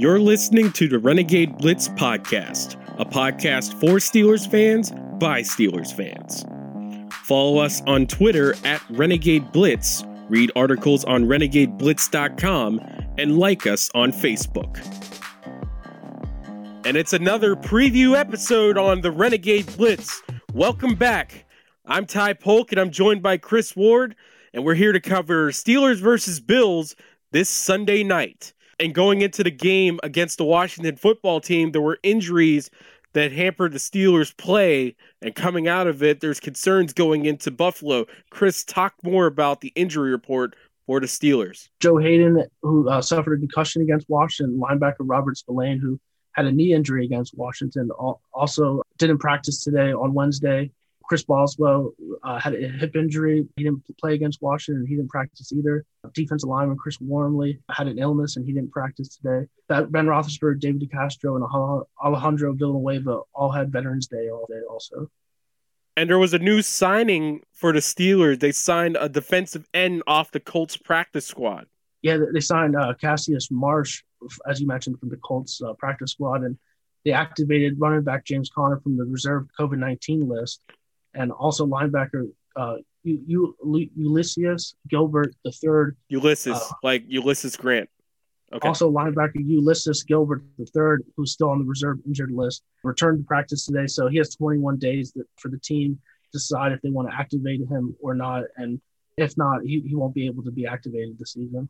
You're listening to the Renegade Blitz podcast, a podcast for Steelers fans by Steelers fans. Follow us on Twitter at Renegade Blitz, read articles on renegadeblitz.com, and like us on Facebook. And it's another preview episode on the Renegade Blitz. Welcome back. I'm Ty Polk, and I'm joined by Chris Ward, and we're here to cover Steelers versus Bills this Sunday night. And going into the game against the Washington football team, there were injuries that hampered the Steelers' play. And coming out of it, there's concerns going into Buffalo. Chris, talk more about the injury report for the Steelers. Joe Haden, who uh, suffered a concussion against Washington, linebacker Robert Spillane, who had a knee injury against Washington, also didn't practice today on Wednesday. Chris Boswell uh, had a hip injury. He didn't play against Washington. He didn't practice either. Defensive lineman Chris Wormley had an illness and he didn't practice today. That Ben Roethlisberger, David DeCastro, and Alejandro Villanueva all had Veterans Day all day also. And there was a new signing for the Steelers. They signed a defensive end off the Colts practice squad. Yeah, they signed uh, Cassius Marsh, as you mentioned, from the Colts uh, practice squad, and they activated running back James Conner from the reserve COVID 19 list and also linebacker uh, Ulysses Gilbert the third. Ulysses, uh, like Ulysses Grant. Okay. Also, linebacker Ulysses Gilbert the third, who's still on the reserve injured list, returned to practice today. So he has 21 days for the team to decide if they want to activate him or not. And if not, he, he won't be able to be activated this season.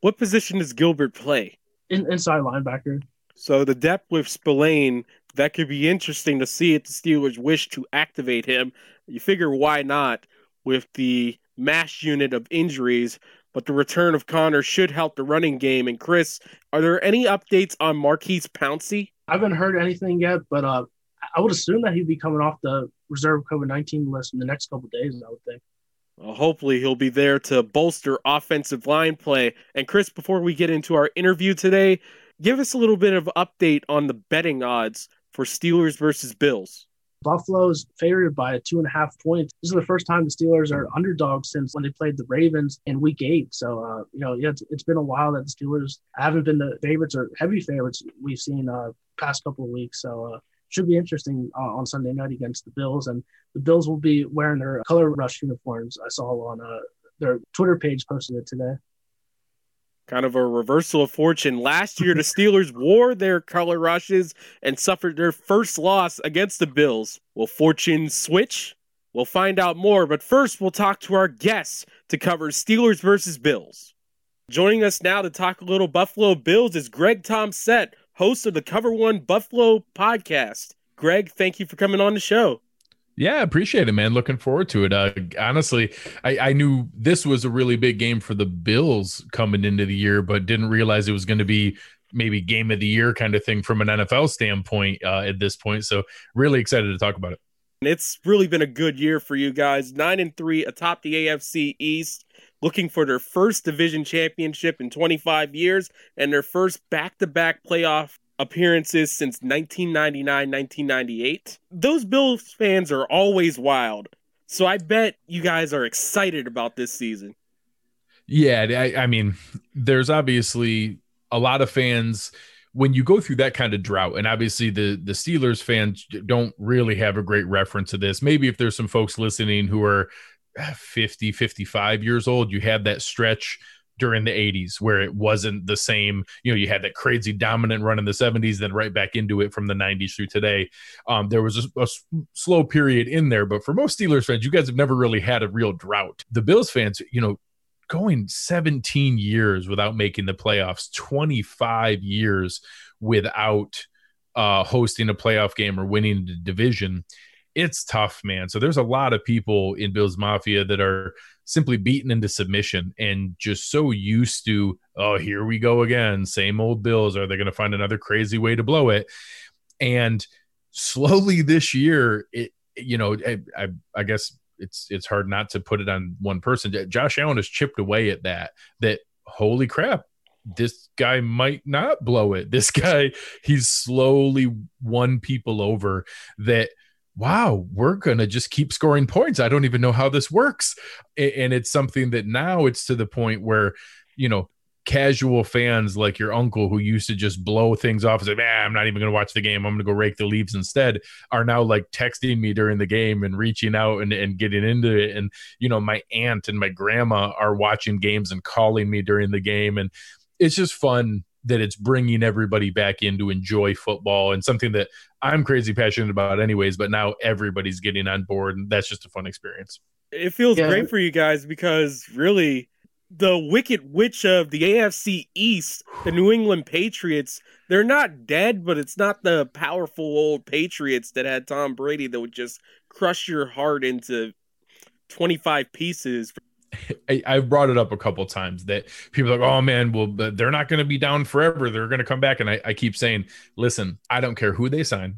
What position does Gilbert play? In, inside linebacker. So the depth with Spillane that could be interesting to see if the Steelers wish to activate him. You figure why not with the mash unit of injuries, but the return of Conner should help the running game. And Chris, are there any updates on Maurkice Pouncey? I haven't heard anything yet, but uh, I would assume that he'd be coming off the reserve COVID 19 list in the next couple days, I would think. Well, hopefully, he'll be there to bolster offensive line play. And Chris, before we get into our interview today, give us a little bit of update on the betting odds for Steelers versus Bills. Buffalo's favored by two and a half points. This is the first time the Steelers are underdogs since when they played the Ravens in Week Eight. So, uh, you know, yeah, it's, it's been a while that the Steelers haven't been the favorites or heavy favorites we've seen uh, past couple of weeks. So, uh, should be interesting uh, on Sunday night against the Bills, and the Bills will be wearing their color rush uniforms. I saw on uh, their Twitter page posted it today kind of a reversal of fortune. Last year, the Steelers wore their color rushes and suffered their first loss against the Bills. Will fortune switch? We'll find out more, but first, we'll talk to our guests to cover Steelers versus Bills. Joining us now to talk a little Buffalo Bills is Greg Tompsett, host of the Cover One Buffalo podcast. Greg, thank you for coming on the show. Yeah, appreciate it, man. Looking forward to it. Uh, honestly, I, I knew this was a really big game for the Bills coming into the year, but didn't realize it was going to be maybe game of the year kind of thing from an NFL standpoint uh, at this point. So, really excited to talk about it. It's really been a good year for you guys. Nine and three atop the AFC East, looking for their first division championship in 25 years and their first back to back playoff appearances since 1999 1998. Those Bills fans are always wild. So I bet you guys are excited about this season. Yeah, I, I mean, there's obviously a lot of fans when you go through that kind of drought and obviously the the Steelers fans don't really have a great reference to this. Maybe if there's some folks listening who are 50, 55 years old, you have that stretch during the 80s where it wasn't the same you know you had that crazy dominant run in the 70s then right back into it from the 90s through today um, there was a, slow period in there but for most steelers fans you guys have never really had a real drought the bills fans you know going 17 years without making the playoffs 25 years without uh, hosting a playoff game or winning the division it's tough, man. So there's a lot of people in Bills Mafia that are simply beaten into submission and just so used to, oh, here we go again, same old Bills. Are they going to find another crazy way to blow it? And slowly this year, it you know, I, I, guess it's it's hard not to put it on one person. Josh Allen has chipped away at that. That holy crap, this guy might not blow it. This guy, he's slowly won people over that wow, we're going to just keep scoring points. I don't even know how this works. And it's something that now it's to the point where, you know, casual fans like your uncle who used to just blow things off and say, man, I'm not even going to watch the game. I'm going to go rake the leaves instead are now like texting me during the game and reaching out and, and getting into it. And, you know, my aunt and my grandma are watching games and calling me during the game. And it's just fun that it's bringing everybody back in to enjoy football and something that I'm crazy passionate about anyways, but now everybody's getting on board and that's just a fun experience. It feels yeah. great for you guys because really the wicked witch of the AFC East, the New England Patriots, they're not dead, but it's not the powerful old Patriots that had Tom Brady that would just crush your heart into 25 pieces I, have brought it up a couple times that people are like, oh man, well, they're not going to be down forever. They're going to come back. And I, I keep saying, listen, I don't care who they sign,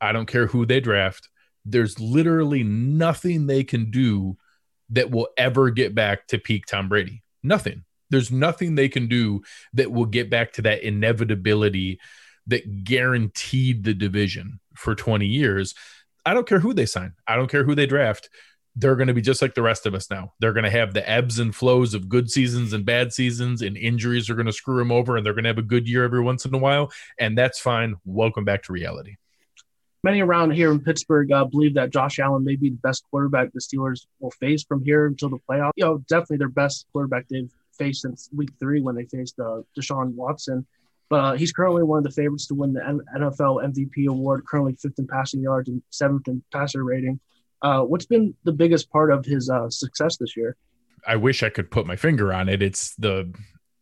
I don't care who they draft. There's literally nothing they can do that will ever get back to peak Tom Brady. Nothing. There's nothing they can do that will get back to that inevitability that guaranteed the division for 20 years. I don't care who they sign. I don't care who they draft they're going to be just like the rest of us now. They're going to have the ebbs and flows of good seasons and bad seasons, and injuries are going to screw them over, and they're going to have a good year every once in a while, and that's fine. Welcome back to reality. Many around here in Pittsburgh uh, believe that Josh Allen may be the best quarterback the Steelers will face from here until the playoff. You know, definitely their best quarterback they've faced since Week Three when they faced uh, Deshaun Watson. But uh, he's currently one of the favorites to win the NFL MVP award. Currently fifth in passing yards and seventh in passer rating. Uh, what's been the biggest part of his uh, success this year? I wish I could put my finger on it. It's the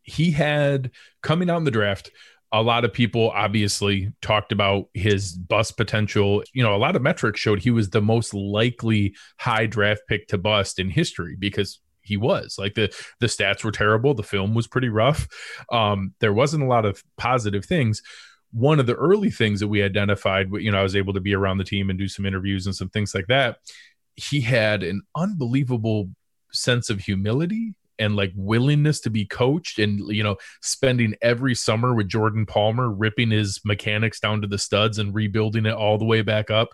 he had coming out in the draft. A lot of people obviously talked about his bust potential. You know, a lot of metrics showed he was the most likely high draft pick to bust in history because he was like the the stats were terrible the film was pretty rough um there wasn't a lot of positive things one of the early things that we identified, you know, I was able to be around the team and do some interviews and some things like that. He had an unbelievable sense of humility and like willingness to be coached and you know spending every summer with Jordan Palmer ripping his mechanics down to the studs and rebuilding it all the way back up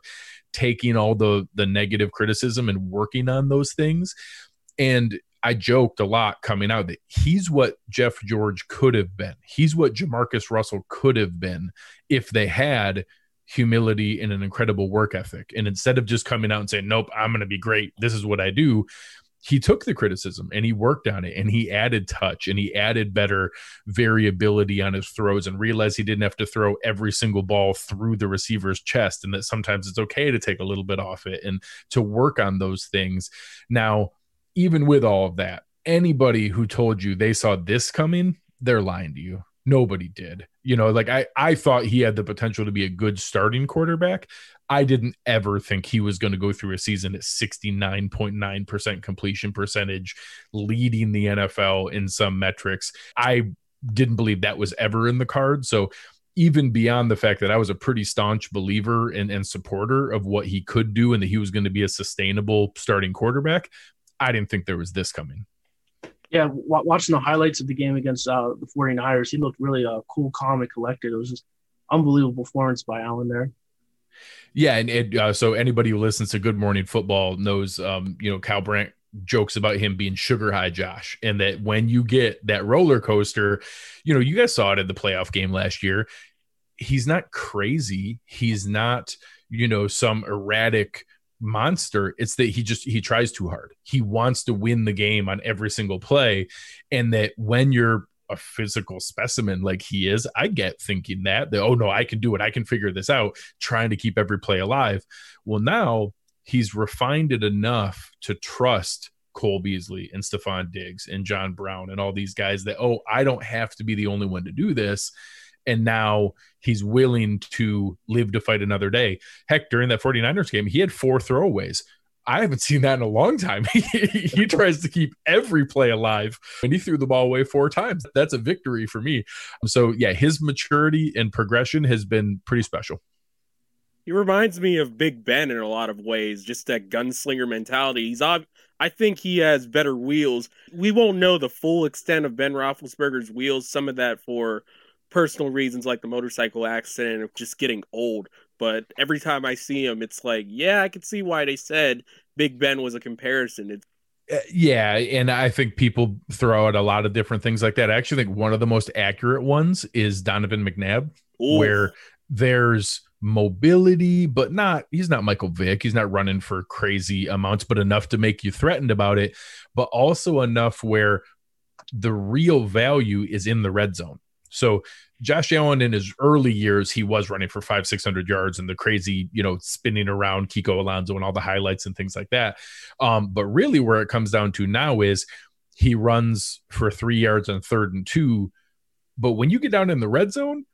taking all the the negative criticism and working on those things and I joked a lot coming out that he's what Jeff George could have been. He's what Jamarcus Russell could have been if they had humility and an incredible work ethic. And instead of just coming out and saying, Nope, I'm going to be great. This is what I do. He took the criticism and he worked on it and he added touch and he added better variability on his throws and realized he didn't have to throw every single ball through the receiver's chest and that sometimes it's okay to take a little bit off it and to work on those things. Now, even with all of that, anybody who told you they saw this coming, they're lying to you. Nobody did. You know, like I, I thought he had the potential to be a good starting quarterback. I didn't ever think he was going to go through a season at 69.9% completion percentage, leading the NFL in some metrics. I didn't believe that was ever in the card. So even beyond the fact that I was a pretty staunch believer and, and supporter of what he could do and that he was going to be a sustainable starting quarterback, I didn't think there was this coming. Yeah, w- watching the highlights of the game against uh, the 49ers, he looked really uh, cool, calm, and collected. It was just unbelievable performance by Allen there. Yeah, and it, uh, so anybody who listens to Good Morning Football knows, um, you know, Kyle Brandt jokes about him being sugar high Josh, and that when you get that roller coaster, you know, you guys saw it in the playoff game last year. He's not crazy. He's not, you know, some erratic monster it's that he just he tries too hard. He wants to win the game on every single play. And that when you're a physical specimen like he is i get thinking that that oh no i can do it. I can figure this out trying to keep every play alive. Well now he's refined it enough to trust Cole Beasley and Stefon Diggs and John Brown and all these guys that, oh, I don't have to be the only one to do this. And now he's willing to live to fight another day. Heck, during that 49ers game, he had four throwaways. I haven't seen that in a long time. he tries to keep every play alive and he threw the ball away four times. That's a victory for me. So, yeah, his maturity and progression has been pretty special. He reminds me of Big Ben in a lot of ways, just that gunslinger mentality. He's ob- I think he has better wheels. We won't know the full extent of Ben Roethlisberger's wheels. Some of that for personal reasons, like the motorcycle accident, of just getting old. But every time I see him, it's like, yeah, I can see why they said Big Ben was a comparison. It's uh, yeah, and I think people throw out a lot of different things like that. I actually think one of the most accurate ones is Donovan McNabb, Ooh. where there's mobility, but not he's not Michael Vick. He's not running for crazy amounts, but enough to make you threatened about it, but also enough where the real value is in the red zone. So Josh Allen in his early years, he was running for five, six hundred yards and the crazy, you know, spinning around Kiko Alonso and all the highlights and things like that. Um, but really where it comes down to now is he runs for three yards on third and two. But when you get down in the red zone,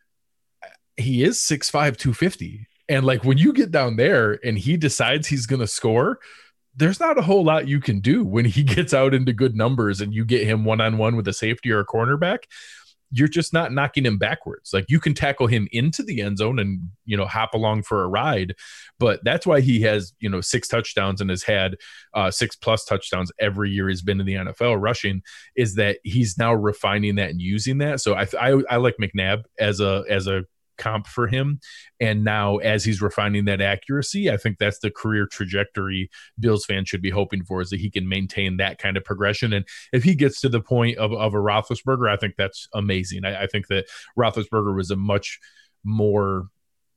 he is 6'5, 250. And like when you get down there and he decides he's going to score, there's not a whole lot you can do when he gets out into good numbers and you get him one on one with a safety or a cornerback. You're just not knocking him backwards. Like you can tackle him into the end zone and, you know, hop along for a ride. But that's why he has, you know, six touchdowns and has had uh, six plus touchdowns every year he's been in the NFL rushing, is that he's now refining that and using that. So I, I, I like McNabb as a, as a comp for him. And now, as he's refining that accuracy, I think that's the career trajectory Bills fans should be hoping for is that he can maintain that kind of progression. And if he gets to the point of, of a Roethlisberger, I think that's amazing. I, I think that Roethlisberger was a much more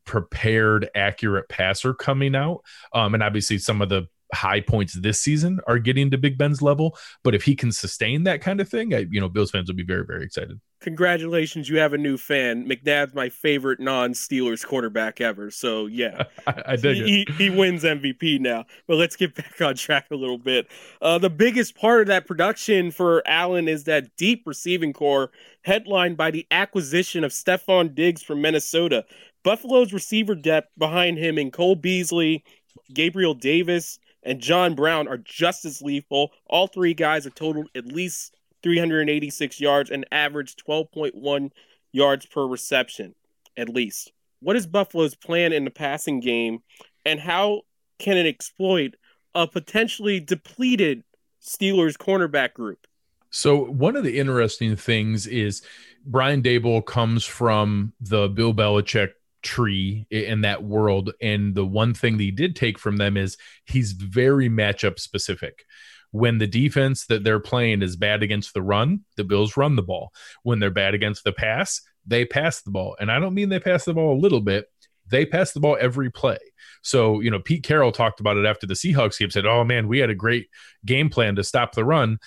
prepared, accurate passer coming out. Um, and obviously, some of the high points this season are getting to Big Ben's level. But if he can sustain that kind of thing, I, you know, Bills fans will be very, very excited. Congratulations, you have a new fan. McNabb's my favorite non-Steelers quarterback ever. So yeah, I, I dig he, it. He, wins MVP now. But let's get back on track a little bit. Uh, the biggest part of that production for Allen is that deep receiving corps, headlined by the acquisition of Stefon Diggs from Minnesota. Buffalo's receiver depth behind him in Cole Beasley, Gabriel Davis, and John Brown are just as lethal. All three guys have totaled at least 386 yards and averaged 12.1 yards per reception, at least. What is Buffalo's plan in the passing game, and how can it exploit a potentially depleted Steelers cornerback group? So, one of the interesting things is Brian Daboll comes from the Bill Belichick tree in that world. And the one thing that he did take from them is he's very matchup specific. When the defense that they're playing is bad against the run, the Bills run the ball. When they're bad against the pass, they pass the ball. And I don't mean they pass the ball a little bit, they pass the ball every play. So, you know, Pete Carroll talked about it after the Seahawks game, said, Oh man, we had a great game plan to stop the run.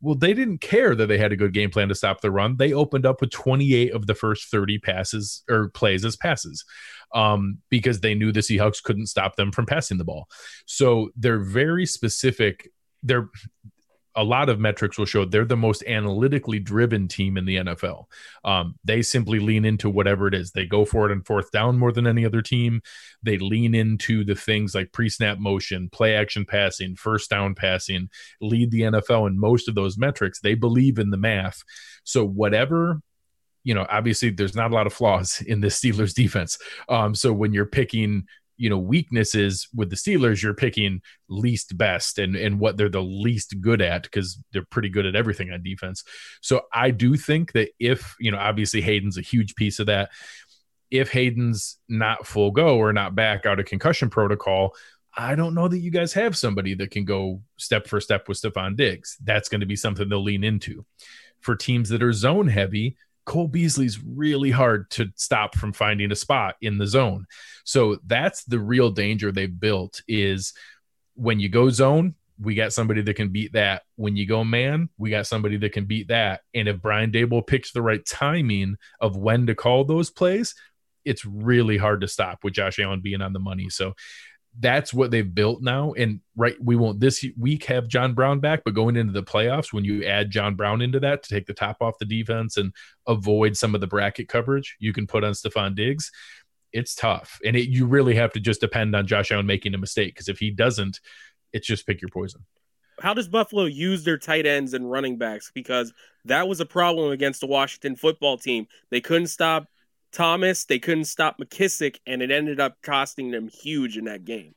Well, they didn't care that they had a good game plan to stop the run. They opened up with 28 of the first 30 passes or plays as passes um, because they knew the Seahawks couldn't stop them from passing the ball. So they're very specific. They're a lot of metrics will show they're the most analytically driven team in the NFL. Um, they simply lean into whatever it is. They go for it in fourth down more than any other team. They lean into the things like pre snap motion, play action passing, first down passing, lead the NFL in most of those metrics. They believe in the math. So, whatever you know, obviously there's not a lot of flaws in the Steelers defense. Um, so when you're picking you know weaknesses with the Steelers, you're picking least best and and what they're the least good at because they're pretty good at everything on defense. So I do think that if you know obviously Haden's a huge piece of that. If Haden's not full go or not back out of concussion protocol, I don't know that you guys have somebody that can go step for step with Stefon Diggs. That's going to be something they'll lean into. For teams that are zone heavy, Cole Beasley's really hard to stop from finding a spot in the zone. So that's the real danger they've built is when you go zone, we got somebody that can beat that. When you go man, we got somebody that can beat that. And if Brian Daboll picks the right timing of when to call those plays, it's really hard to stop with Josh Allen being on the money. So that's what they've built now. And right, we won't this week have John Brown back, but going into the playoffs, when you add John Brown into that to take the top off the defense and avoid some of the bracket coverage you can put on Stefon Diggs, it's tough. And it, you really have to just depend on Josh Allen making a mistake because if he doesn't, it's just pick your poison. How does Buffalo use their tight ends and running backs? Because that was a problem against the Washington football team. They couldn't stop Thomas, they couldn't stop McKissic, and it ended up costing them huge in that game.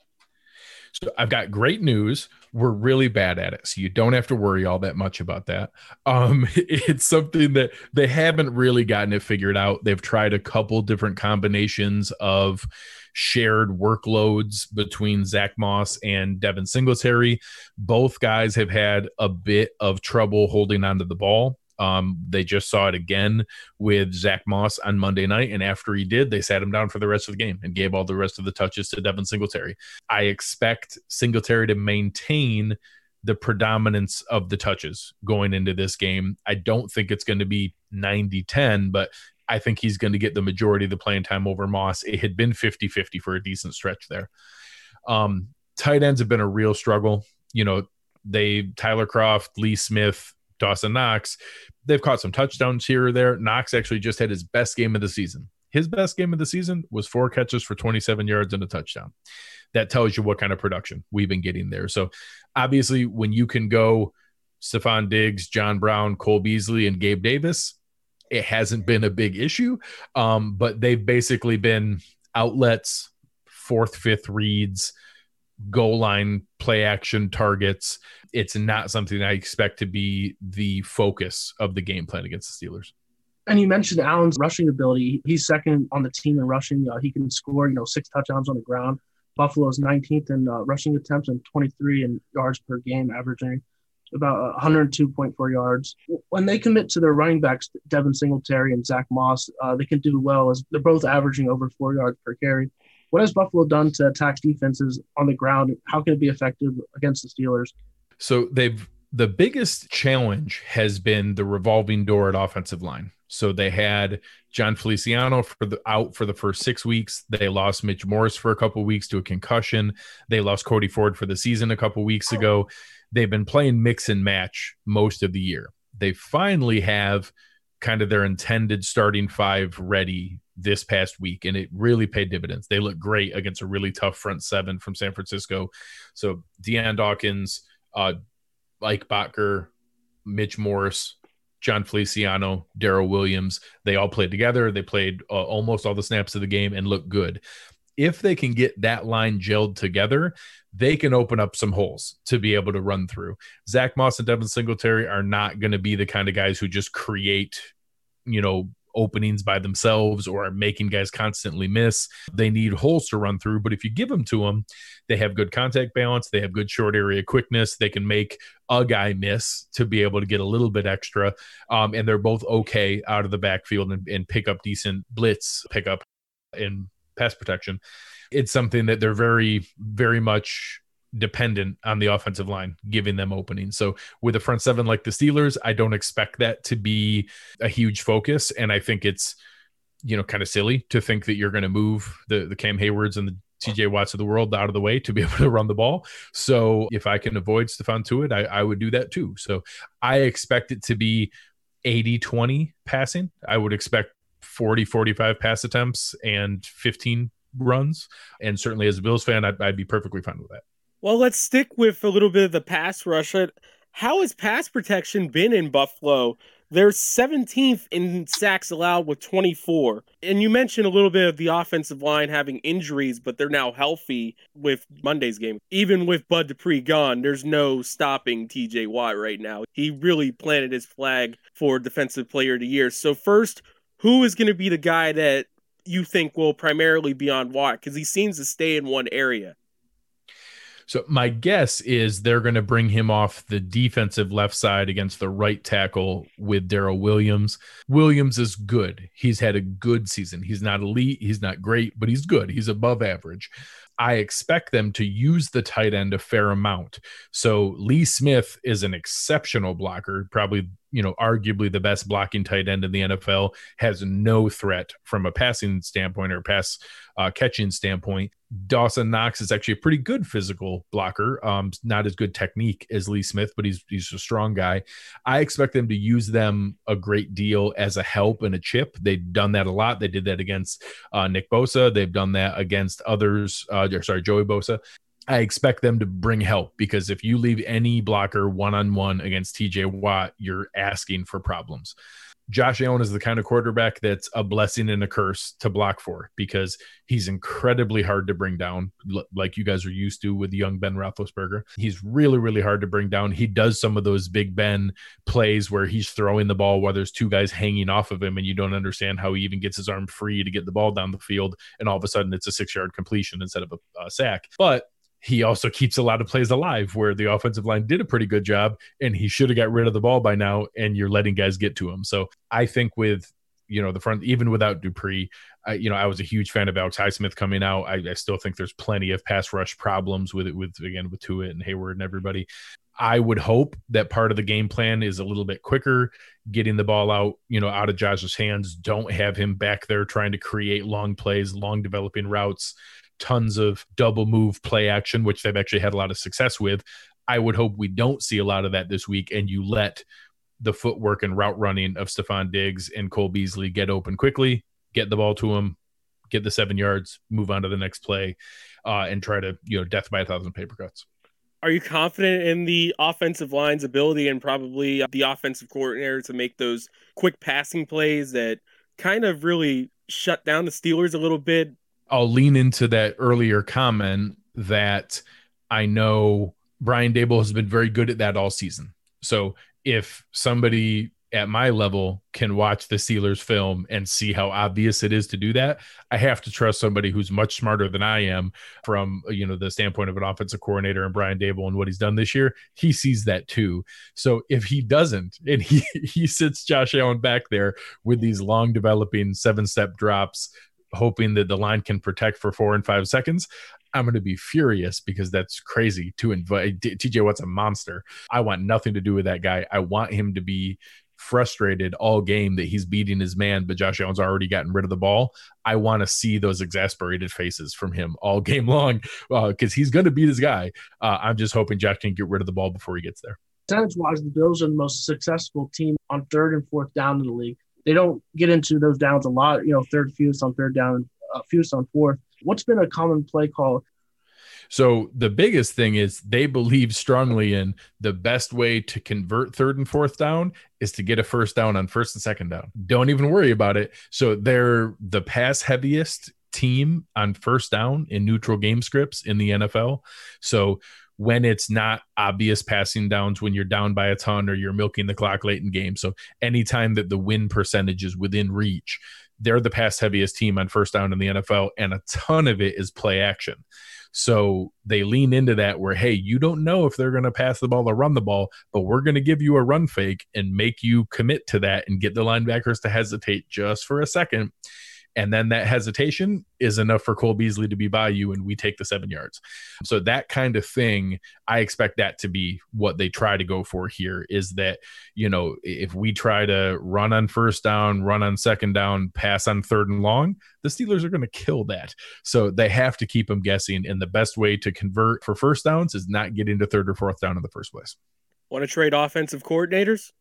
So I've got great news. We're really bad at it. So you don't have to worry all that much about that. Um, it's something that they haven't really gotten it figured out. They've tried a couple different combinations of shared workloads between Zach Moss and Devin Singletary. Both guys have had a bit of trouble holding onto the ball. Um, they just saw it again with Zach Moss on Monday night. And after he did, they sat him down for the rest of the game and gave all the rest of the touches to Devin Singletary. I expect Singletary to maintain the predominance of the touches going into this game. I don't think it's going to be 90 10, but I think he's going to get the majority of the playing time over Moss. It had been 50 50 for a decent stretch there. Um, tight ends have been a real struggle. You know, they, Tyler Kroft, Lee Smith, Dawson Knox, they've caught some touchdowns here or there. Knox actually just had his best game of the season. His best game of the season was four catches for 27 yards and a touchdown. That tells you what kind of production we've been getting there. So obviously, when you can go Stefon Diggs, John Brown, Cole Beasley, and Gabe Davis, it hasn't been a big issue. Um, but they've basically been outlets, fourth, fifth reads, goal line play action targets. It's not something I expect to be the focus of the game plan against the Steelers. And you mentioned Allen's rushing ability. He's second on the team in rushing. Uh, he can score, you know, six touchdowns on the ground. Buffalo's 19th in uh, rushing attempts and 23 in yards per game, averaging about 102.4 yards. When they commit to their running backs, Devin Singletary and Zach Moss, uh, they can do well as they're both averaging over four yards per carry. What has Buffalo done to attack defenses on the ground? How can it be effective against the Steelers? So they've the biggest challenge has been the revolving door at offensive line. So they had Jon Feliciano for the out for the first six weeks. They lost Mitch Morse for a couple weeks to a concussion. They lost Cody Ford for the season a couple weeks oh. ago. They've been playing mix and match most of the year. They finally have kind of their intended starting five ready this past week, and it really paid dividends. They look great against a really tough front seven from San Francisco. So Dion Dawkins, uh, Ike Boettger, Mitch Morse, Jon Feliciano, Daryl Williams, they all played together. They played uh, almost all the snaps of the game and looked good. If they can get that line gelled together, they can open up some holes to be able to run through. Zach Moss and Devin Singletary are not going to be the kind of guys who just create, you know, openings by themselves or are making guys constantly miss. They need holes to run through, but if you give them to them, they have good contact balance, they have good short area quickness, they can make a guy miss to be able to get a little bit extra. Um, and they're both okay out of the backfield and, and pick up decent blitz pickup in pass protection. It's something that they're very, very much dependent on the offensive line giving them openings. So with a front seven like the Steelers, I don't expect that to be a huge focus. And I think it's, you know, kind of silly to think that you're going to move the, the Cam Heywards and the TJ Watts of the world out of the way to be able to run the ball. So if I can avoid Stephon Tuitt, I, I would do that too. So I expect it to be 80 20 passing. I would expect 40 45 pass attempts and 15 runs. And certainly as a Bills fan, I'd, I'd be perfectly fine with that. Well, let's stick with a little bit of the pass rush. Uh, how has pass protection been in Buffalo? They're 17th in sacks allowed with 24. And you mentioned a little bit of the offensive line having injuries, but they're now healthy with Monday's game. Even with Bud Dupree gone, there's no stopping TJ Watt right now. He really planted his flag for Defensive Player of the Year. So, first, who is going to be the guy that you think will primarily be on Watt? Because he seems to stay in one area. So my guess is they're going to bring him off the defensive left side against the right tackle with Daryl Williams. Williams is good. He's had a good season. He's not elite, he's not great, but he's good. He's above average. I expect them to use the tight end a fair amount. So Lee Smith is an exceptional blocker, probably you know, arguably the best blocking tight end in the NFL, has no threat from a passing standpoint or pass uh, catching standpoint. Dawson Knox is actually a pretty good physical blocker. Um, not as good technique as Lee Smith, but he's he's a strong guy. I expect them to use them a great deal as a help and a chip. They've done that a lot. They did that against uh, Nick Bosa. They've done that against others. Uh, sorry, Joey Bosa. I expect them to bring help because if you leave any blocker one on one against TJ Watt, you're asking for problems. Josh Allen is the kind of quarterback that's a blessing and a curse to block for because he's incredibly hard to bring down, like you guys are used to with young Ben Roethlisberger. He's really, really hard to bring down. He does some of those Big Ben plays where he's throwing the ball while there's two guys hanging off of him, and you don't understand how he even gets his arm free to get the ball down the field, and all of a sudden it's a six yard completion instead of a, a sack. But he also keeps a lot of plays alive where the offensive line did a pretty good job and he should have got rid of the ball by now and you're letting guys get to him. So I think with you know the front even without Dupree, I, you know I was a huge fan of Alex Highsmith coming out. I, I still think there's plenty of pass rush problems with it with again with Tuitt and Heyward and everybody. I would hope that part of the game plan is a little bit quicker, getting the ball out, you know, out of Josh's hands. Don't have him back there trying to create long plays, long developing routes tons of double move play action, which they've actually had a lot of success with. I would hope we don't see a lot of that this week and you let the footwork and route running of Stefon Diggs and Cole Beasley get open quickly, get the ball to him, get the seven yards, move on to the next play, uh, and try to, you know, death by a thousand paper cuts. Are you confident in the offensive line's ability and probably the offensive coordinator to make those quick passing plays that kind of really shut down the Steelers a little bit I'll lean into that earlier comment that I know Brian Daboll has been very good at that all season. So if somebody at my level can watch the Steelers film and see how obvious it is to do that, I have to trust somebody who's much smarter than I am from you know the standpoint of an offensive coordinator and Brian Daboll and what he's done this year. He sees that too. So if he doesn't and he he sits Josh Allen back there with these long developing seven step drops hoping that the line can protect for four and five seconds. I'm going to be furious because that's crazy to invite TJ Watt's a monster. I want nothing to do with that guy. I want him to be frustrated all game that he's beating his man, but Josh Allen's already gotten rid of the ball. I want to see those exasperated faces from him all game long because uh, he's going to beat his guy. Uh, I'm just hoping Josh can get rid of the ball before he gets there. Percentage wise, the Bills are the most successful team on third and fourth down in the league they don't get into those downs a lot. You know, third fewest on third down, uh, fewest on fourth. What's been a common play call? So the biggest thing is they believe strongly in the best way to convert third and fourth down is to get a first down on first and second down. Don't even worry about it. So they're the pass heaviest team on first down in neutral game scripts in the NFL. So when it's not obvious passing downs when you're down by a ton or you're milking the clock late in game. So anytime that the win percentage is within reach, they're the pass heaviest team on first down in the NFL, and a ton of it is play action. So they lean into that where, hey, you don't know if they're going to pass the ball or run the ball, but we're going to give you a run fake and make you commit to that and get the linebackers to hesitate just for a second and then that hesitation is enough for Cole Beasley to be by you, and we take the seven yards. So that kind of thing, I expect that to be what they try to go for here. Is that you know if we try to run on first down, run on second down, pass on third and long, the Steelers are going to kill that. So they have to keep them guessing, and the best way to convert for first downs is not get into third or fourth down in the first place. Want to trade offensive coordinators?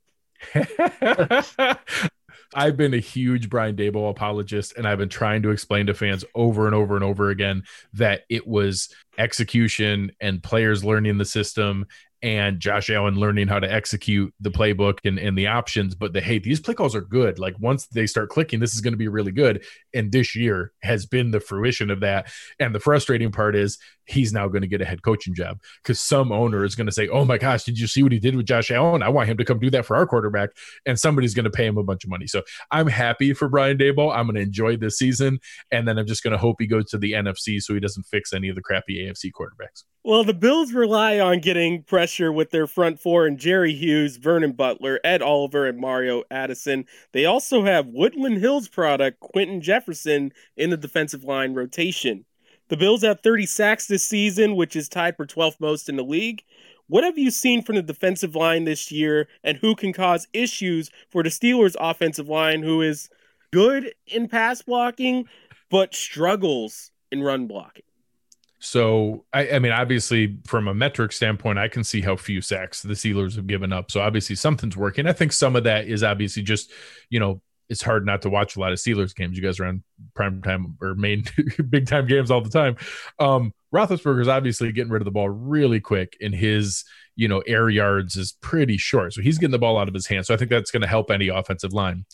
I've been a huge Brian Daboll apologist, and I've been trying to explain to fans over and over and over again that it was execution and players learning the system and Josh Allen learning how to execute the playbook and, and the options. But the hey, these play calls are good. Like once they start clicking, this is going to be really good. And this year has been the fruition of that. And the frustrating part is he's now going to get a head coaching job because some owner is going to say, Oh my gosh, did you see what he did with Josh Allen? I want him to come do that for our quarterback. And somebody's going to pay him a bunch of money. So I'm happy for Brian Daboll. I'm going to enjoy this season. And then I'm just going to hope he goes to the NFC so he doesn't fix any of the crappy AFC quarterbacks. Well, the Bills rely on getting pressure with their front four and Jerry Hughes, Vernon Butler, Ed Oliver, and Mario Addison. They also have Woodland Hills product Quinton Jefferson in the defensive line rotation. The Bills have 30 sacks this season, which is tied for 12th most in the league. What have you seen from the defensive line this year, and who can cause issues for the Steelers' offensive line, who is good in pass blocking but struggles in run blocking? So, I, I, mean, obviously, from a metric standpoint, I can see how few sacks the Steelers have given up. So, obviously, something's working. I think some of that is obviously just, you know, it's hard not to watch a lot of Steelers games. You guys are on prime time or main big time games all the time. Um, Roethlisberger's obviously getting rid of the ball really quick, and his you know air yards is pretty short, so he's getting the ball out of his hands. So I think that's going to help any offensive line.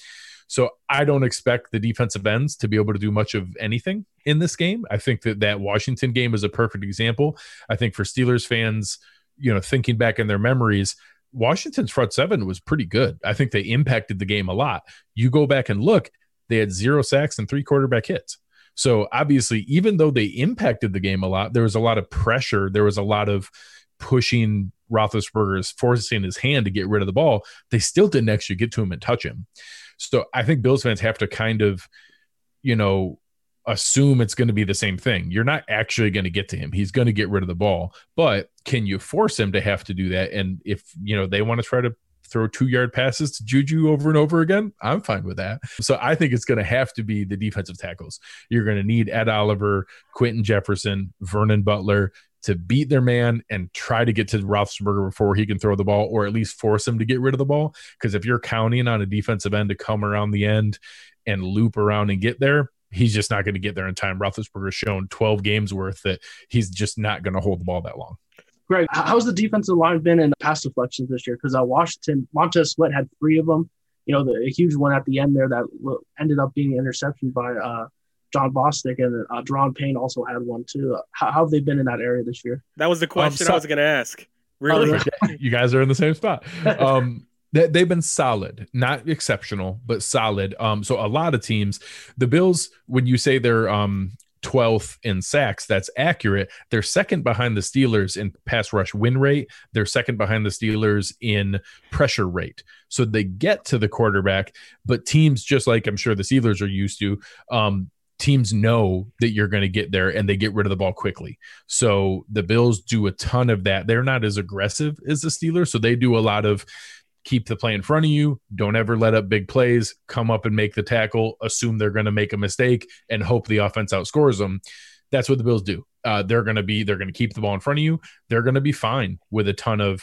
So I don't expect the defensive ends to be able to do much of anything in this game. I think that that Washington game is a perfect example. I think for Steelers fans, you know, thinking back in their memories, Washington's front seven was pretty good. I think they impacted the game a lot. You go back and look, they had zero sacks and three quarterback hits. So obviously, even though they impacted the game a lot, there was a lot of pressure. There was a lot of pushing Roethlisberger's forcing his hand to get rid of the ball. They still didn't actually get to him and touch him. So I think Bills fans have to kind of, you know, assume it's going to be the same thing. You're not actually going to get to him. He's going to get rid of the ball, but can you force him to have to do that? And if, you know, they want to try to throw two yard passes to Juju over and over again, I'm fine with that. So I think it's going to have to be the defensive tackles. You're going to need Ed Oliver, Quinton Jefferson, Vernon Butler to beat their man and try to get to Roethlisberger before he can throw the ball, or at least force him to get rid of the ball. Because if you're counting on a defensive end to come around the end and loop around and get there, he's just not going to get there in time. Roethlisberger's shown 12 games worth that he's just not going to hold the ball that long. Greg, how's the defensive line been in pass deflections this year? Because uh, Washington, Montez Sweat had three of them. You know, the a huge one at the end there that ended up being an interception by uh, Jon Bostic, and uh, Da'Ron Payne also had one too. How, how, have they been in that area this year? That was the question um, so- I was going to ask. Really? Oh, you guys are in the same spot. Um, they, they've been solid, not exceptional, but solid. Um, so a lot of teams, the Bills, when you say they're um 12th in sacks. That's accurate. They're second behind the Steelers in pass rush win rate. They're second behind the Steelers in pressure rate. So they get to the quarterback, but teams, just like I'm sure the Steelers are used to, um, teams know that you're going to get there and they get rid of the ball quickly. So the Bills do a ton of that. They're not as aggressive as the Steelers. So they do a lot of keep the play in front of you. Don't ever let up big plays. Come up and make the tackle. Assume they're going to make a mistake and hope the offense outscores them. That's what the Bills do. Uh, they're going to be. They're going to keep the ball in front of you. They're going to be fine with a ton of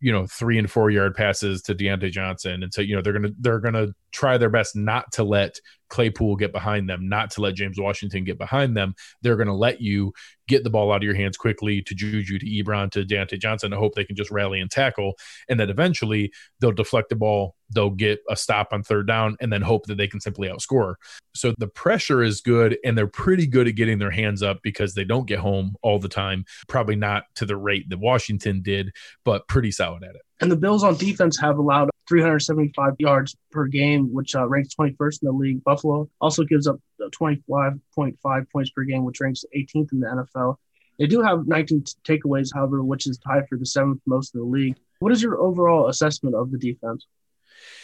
you know three and four yard passes to Diontae Johnson, and so you know they're gonna they're gonna try their best not to let Claypool get behind them, not to let James Washington get behind them. They're gonna let you get the ball out of your hands quickly to Juju, to Ebron, to Diontae Johnson. I hope they can just rally and tackle, and that eventually they'll deflect the ball, they'll get a stop on third down, and then hope that they can simply outscore. So the pressure is good, and they're pretty good at getting their hands up because they don't get home all the time. Probably not to the rate that Washington did, but pretty solid at it. And the Bills on defense have allowed 375 yards per game, which uh, ranks 21st in the league. Buffalo also gives up 25.5 points per game, which ranks 18th in the NFL. They do have 19 takeaways, however, which is tied for the seventh most in the league. What is your overall assessment of the defense?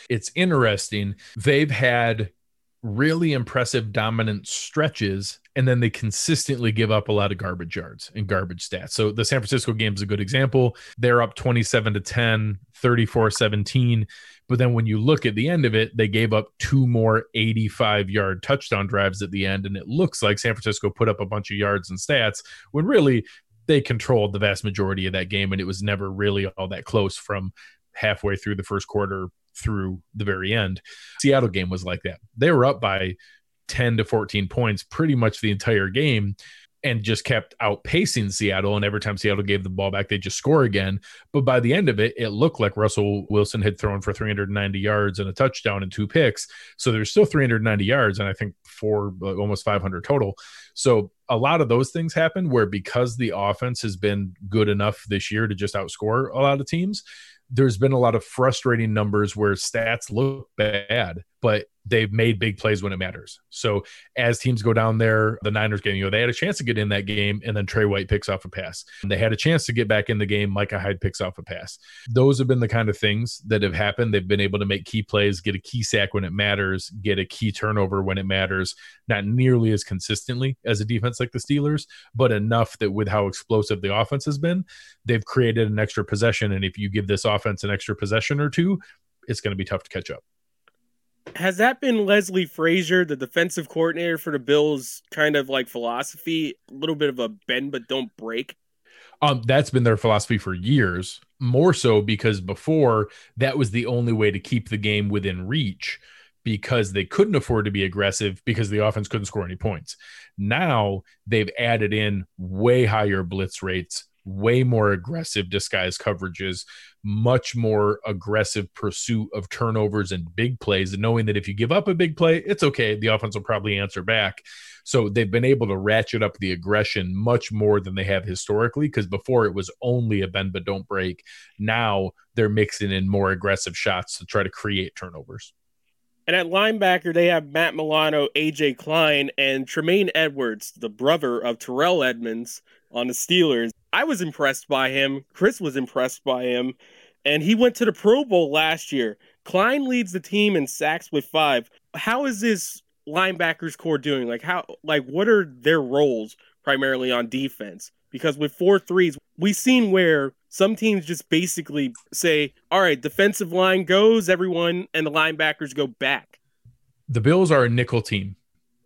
It's interesting. They've had really impressive dominant stretches and then they consistently give up a lot of garbage yards and garbage stats. So the San Francisco game is a good example. They're up 27 to 10, 34 17. But then when you look at the end of it, they gave up two more 85 yard touchdown drives at the end. And it looks like San Francisco put up a bunch of yards and stats when really they controlled the vast majority of that game. And it was never really all that close from halfway through the first quarter through the very end. Seattle game was like that. They were up by 10 to 14 points pretty much the entire game and just kept outpacing Seattle. And every time Seattle gave the ball back, they just score again. But by the end of it, it looked like Russell Wilson had thrown for 390 yards and a touchdown and two picks. So there's still 390 yards, and I think four, almost 500 total. So a lot of those things happen where because the offense has been good enough this year to just outscore a lot of teams, there's been a lot of frustrating numbers where stats look bad but they've made big plays when it matters. So as teams go down there, the Niners game, you know, they had a chance to get in that game and then Tre White picks off a pass. And they had a chance to get back in the game. Micah Hyde picks off a pass. Those have been the kind of things that have happened. They've been able to make key plays, get a key sack when it matters, get a key turnover when it matters, not nearly as consistently as a defense like the Steelers, but enough that with how explosive the offense has been, they've created an extra possession. And if you give this offense an extra possession or two, it's going to be tough to catch up has that been Leslie Frazier, the defensive coordinator for the Bills, kind of like philosophy? A little bit of a bend but don't break. Um, that's been their philosophy for years. More so because before that was the only way to keep the game within reach because they couldn't afford to be aggressive because the offense couldn't score any points. Now they've added in way higher blitz rates, way more aggressive disguise coverages, much more aggressive pursuit of turnovers and big plays, and knowing that if you give up a big play, it's okay. The offense will probably answer back. So they've been able to ratchet up the aggression much more than they have historically because before it was only a bend but don't break. Now they're mixing in more aggressive shots to try to create turnovers. And at linebacker, they have Matt Milano, AJ Klein, and Tremaine Edmunds, the brother of Terrell Edmunds on the Steelers. I was impressed by him. Chris was impressed by him. And he went to the Pro Bowl last year. Klein leads the team in sacks with five. How is this linebackers corps doing? Like how like what are their roles primarily on defense? Because with four threes, we've seen where some teams just basically say, All right, defensive line goes, everyone and the linebackers go back. The Bills are a nickel team.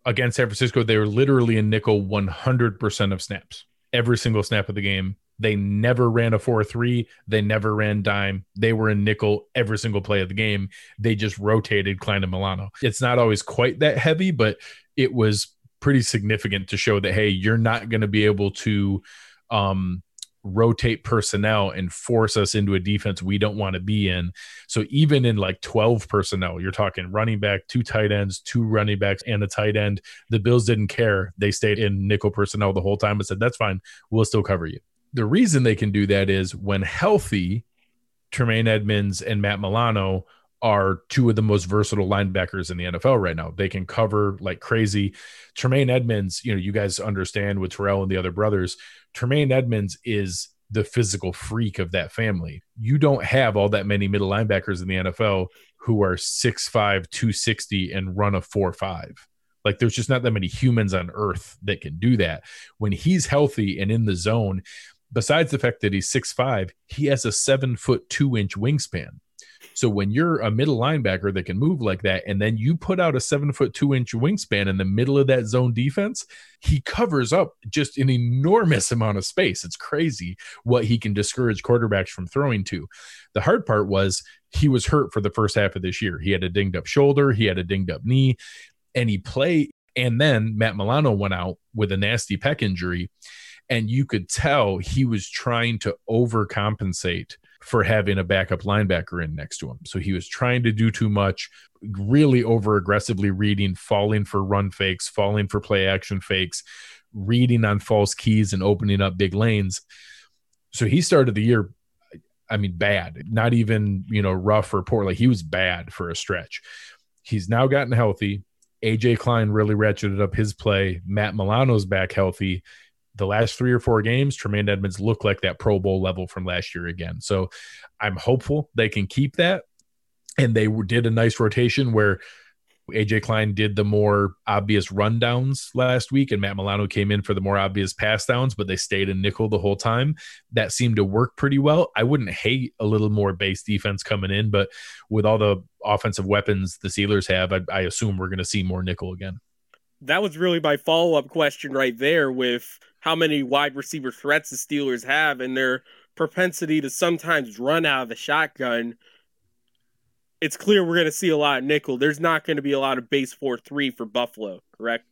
Against San Francisco, they were literally a nickel 100% of snaps every single snap of the game. They never ran a 4 3. They never ran dime. They were in nickel every single play of the game. They just rotated Klein and Milano. It's not always quite that heavy, but it was pretty significant to show that, hey, you're not going to be able to um, rotate personnel and force us into a defense we don't want to be in. So even in like 12 personnel, you're talking running back, two tight ends, two running backs, and a tight end. The Bills didn't care. They stayed in nickel personnel the whole time and said, that's fine. We'll still cover you. The reason they can do that is when healthy, Tremaine Edmunds and Matt Milano are two of the most versatile linebackers in the NFL right now. They can cover like crazy. Tremaine Edmunds, you know, you guys understand with Terrell and the other brothers, Tremaine Edmunds is the physical freak of that family. You don't have all that many middle linebackers in the NFL who are 6'5, 260 and run a 4'5. Like there's just not that many humans on earth that can do that. When he's healthy and in the zone, besides the fact that he's 6'5, he has a seven foot two inch wingspan. So when you're a middle linebacker that can move like that, and then you put out a seven foot two inch wingspan in the middle of that zone defense, he covers up just an enormous amount of space. It's crazy what he can discourage quarterbacks from throwing to. The hard part was he was hurt for the first half of this year. He had a dinged up shoulder, he had a dinged up knee, and he played. And then Matt Milano went out with a nasty pec injury and you could tell he was trying to overcompensate for having a backup linebacker in next to him. So he was trying to do too much, really over aggressively reading, falling for run fakes, falling for play action fakes, reading on false keys and opening up big lanes. So he started the year I mean bad, not even, you know, rough or poor. Like he was bad for a stretch. He's now gotten healthy. AJ Klein really ratcheted up his play. Matt Milano's back healthy the last three or four games, Tremaine Edmunds looked like that Pro Bowl level from last year again. So I'm hopeful they can keep that. And they did a nice rotation where AJ Klein did the more obvious rundowns last week, and Matt Milano came in for the more obvious pass downs, but they stayed in nickel the whole time. That seemed to work pretty well. I wouldn't hate a little more base defense coming in, but with all the offensive weapons the Steelers have, I, I assume we're going to see more nickel again. That was really my follow up question right there with how many wide receiver threats the Steelers have and their propensity to sometimes run out of the shotgun. It's clear we're going to see a lot of nickel. There's not going to be a lot of base 4 3 for Buffalo, correct?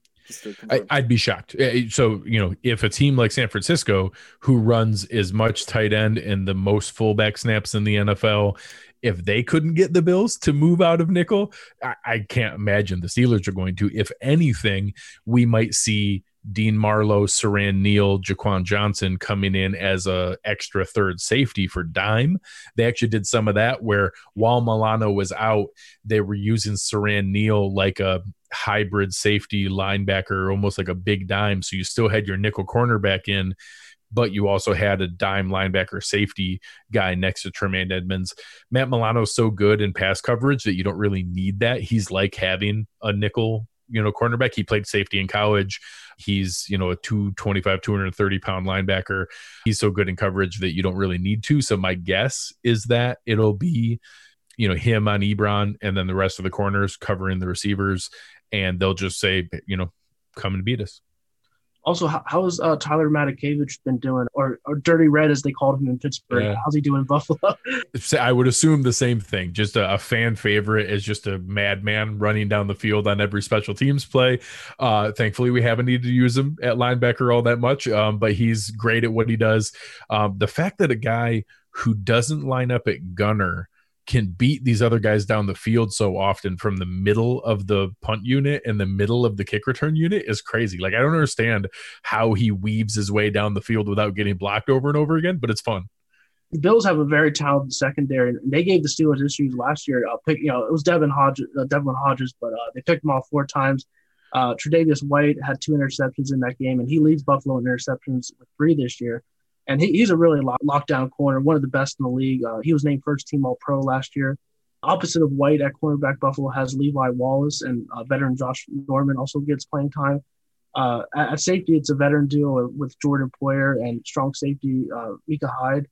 I, would be shocked. Eh, so, you know, if a team like San Francisco, who runs as much tight end and the most fullback snaps in the NFL, if they couldn't get the Bills to move out of nickel, I, I can't imagine the Steelers are going to. If anything, we might see Dean Marlowe, Siran Neal, Jaquan Johnson coming in as a extra third safety for dime. They actually did some of that where while Milano was out, they were using Siran Neal like a hybrid safety linebacker, almost like a big dime. So you still had your nickel cornerback in, but you also had a dime linebacker safety guy next to Tremaine Edmunds. Matt Milano is so good in pass coverage that you don't really need that. He's like having a nickel you know cornerback he played safety in college he's you know a 225 230 pound linebacker he's so good in coverage that you don't really need to so my guess is that it'll be you know him on ebron and then the rest of the corners covering the receivers and they'll just say you know come and beat us also, how, how's uh, Tyler Matakevich been doing, or, or Dirty Red as they called him in Pittsburgh? Yeah. How's he doing in Buffalo? I would assume the same thing. Just a, a, fan favorite is just a madman running down the field on every special teams play. Uh, thankfully, we haven't needed to use him at linebacker all that much, um, but he's great at what he does. Um, the fact that a guy who doesn't line up at gunner can beat these other guys down the field so often from the middle of the punt unit and the middle of the kick return unit is crazy. Like I don't understand how he weaves his way down the field without getting blocked over and over again, but it's fun. The Bills have a very talented secondary. and They gave the Steelers issues last year. Uh, pick, you know, it was Devin Hodges, uh, Hodges, but uh, they picked him off four times. Uh, Tre'Davious White had two interceptions in that game, and he leads Buffalo in interceptions with three this year and he, he's a really lock, lockdown corner, one of the best in the league. Uh, he was named first team All Pro last year. Opposite of White at cornerback, Buffalo has Levi Wallace and uh, veteran Josh Norman also gets playing time. Uh, at, safety, it's a veteran duo with Jordan Poyer and strong safety uh, Micah Hyde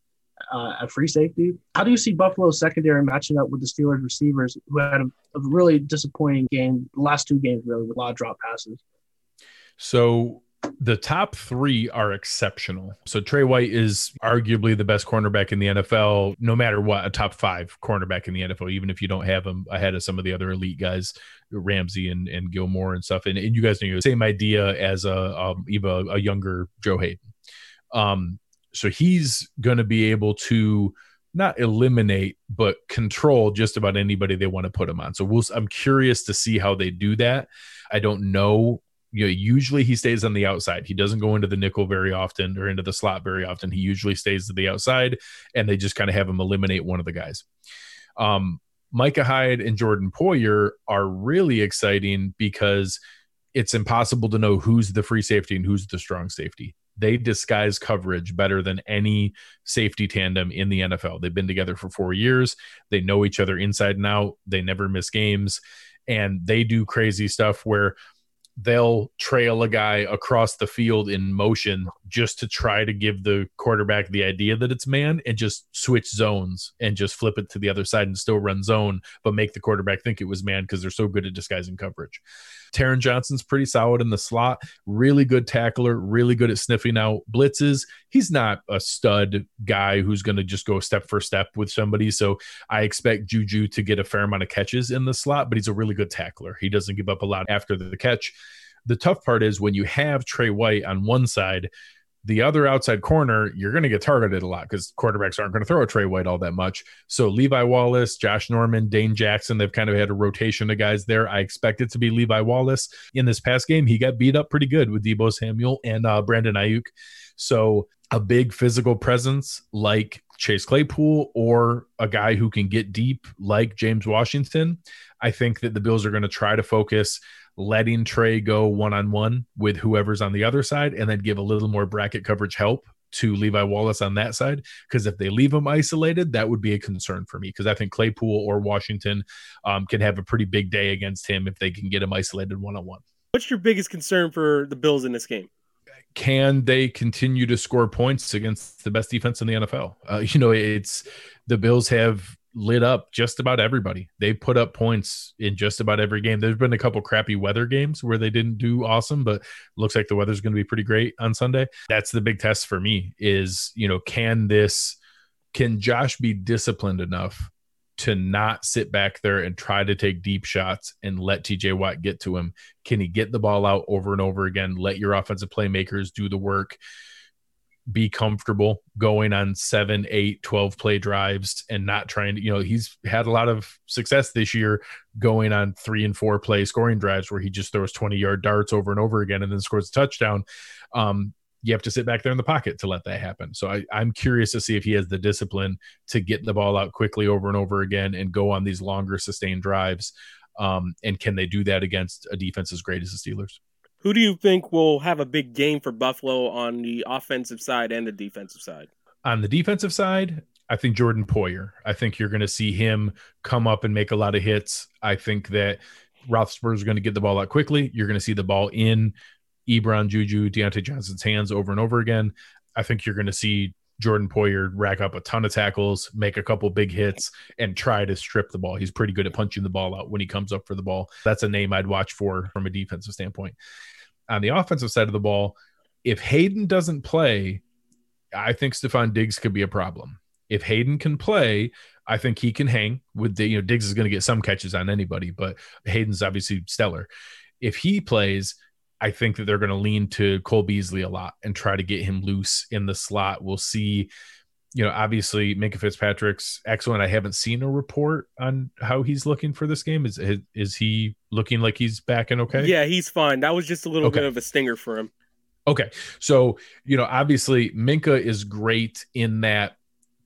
uh, at free safety. How do you see Buffalo's secondary matching up with the Steelers receivers who had a, a really disappointing game, last two games really, with a lot of drop passes? So the top three are exceptional. So Tre White is arguably the best cornerback in the NFL, no matter what, a top five cornerback in the NFL, even if you don't have him ahead of some of the other elite guys, Ramsey and, and Gilmore and stuff. And, and you guys know the same idea as a um, even a younger Joe Haden. Um, so he's going to be able to not eliminate but control just about anybody they want to put him on. So we'll, I'm curious to see how they do that. I don't know you know, usually he stays on the outside. He doesn't go into the nickel very often or into the slot very often. He usually stays to the outside, and they just kind of have him eliminate one of the guys. Um, Micah Hyde and Jordan Poyer are really exciting because it's impossible to know who's the free safety and who's the strong safety. They disguise coverage better than any safety tandem in the NFL. They've been together for four years. They know each other inside and out. They never miss games. And they do crazy stuff where they'll trail a guy across the field in motion just to try to give the quarterback the idea that it's man and just switch zones and just flip it to the other side and still run zone, but make the quarterback think it was man because they're so good at disguising coverage. Taron Johnson's pretty solid in the slot, really good tackler, really good at sniffing out blitzes. He's not a stud guy who's going to just go step for step with somebody. So I expect Juju to get a fair amount of catches in the slot, but he's a really good tackler. He doesn't give up a lot after the catch. The tough part is when you have Tre White on one side, the other outside corner, you're going to get targeted a lot because quarterbacks aren't going to throw a Tre White all that much. So Levi Wallace, Josh Norman, Dane Jackson, they've kind of had a rotation of guys there. I expect it to be Levi Wallace in this past game. He got beat up pretty good with Deebo Samuel and uh, Brandon Aiyuk. So a big physical presence like Chase Claypool or a guy who can get deep like James Washington. I think that the Bills are going to try to focus letting Tre go one on one with whoever's on the other side, and then give a little more bracket coverage help to Levi Wallace on that side. Because if they leave him isolated, that would be a concern for me. Because I think Claypool or Washington um, can have a pretty big day against him if they can get him isolated one on one. What's your biggest concern for the Bills in this game? Can they continue to score points against the best defense in the NFL? Uh, you know, it's the Bills have lit up just about everybody. They put up points in just about every game. There's been a couple crappy weather games where they didn't do awesome, but looks like the weather's going to be pretty great on Sunday. That's the big test for me is, you know, can this can Josh be disciplined enough to not sit back there and try to take deep shots and let TJ Watt get to him? Can he get the ball out over and over again? Let your offensive playmakers do the work be comfortable going on seven, eight, 12 play drives and not trying to, you know, he's had a lot of success this year going on three and four play scoring drives where he just throws 20 yard darts over and over again and then scores a touchdown. Um, you have to sit back there in the pocket to let that happen. So I, I'm curious to see if he has the discipline to get the ball out quickly over and over again and go on these longer sustained drives. Um, and can they do that against a defense as great as the Steelers? Who do you think will have a big game for Buffalo on the offensive side and the defensive side? On the defensive side, I think Jordan Poyer. I think you're going to see him come up and make a lot of hits. I think that Roethlisberger is going to get the ball out quickly. You're going to see the ball in Ebron, Juju, Diontae Johnson's hands over and over again. I think you're going to see Jordan Poyer rack up a ton of tackles, make a couple big hits, and try to strip the ball. He's pretty good at punching the ball out when he comes up for the ball. That's a name I'd watch for from a defensive standpoint on the offensive side of the ball, if Haden doesn't play, I think Stefon Diggs could be a problem. If Haden can play, I think he can hang with the, you know, Diggs is going to get some catches on anybody, but Haden's obviously stellar. If he plays, I think that they're going to lean to Cole Beasley a lot and try to get him loose in the slot. We'll see you know, obviously Minkah Fitzpatrick's excellent. I haven't seen a report on how he's looking for this game. Is is he looking like he's back and okay? Yeah, he's fine. That was just a little okay. bit of a stinger for him. Okay, so you know, obviously Minkah is great in that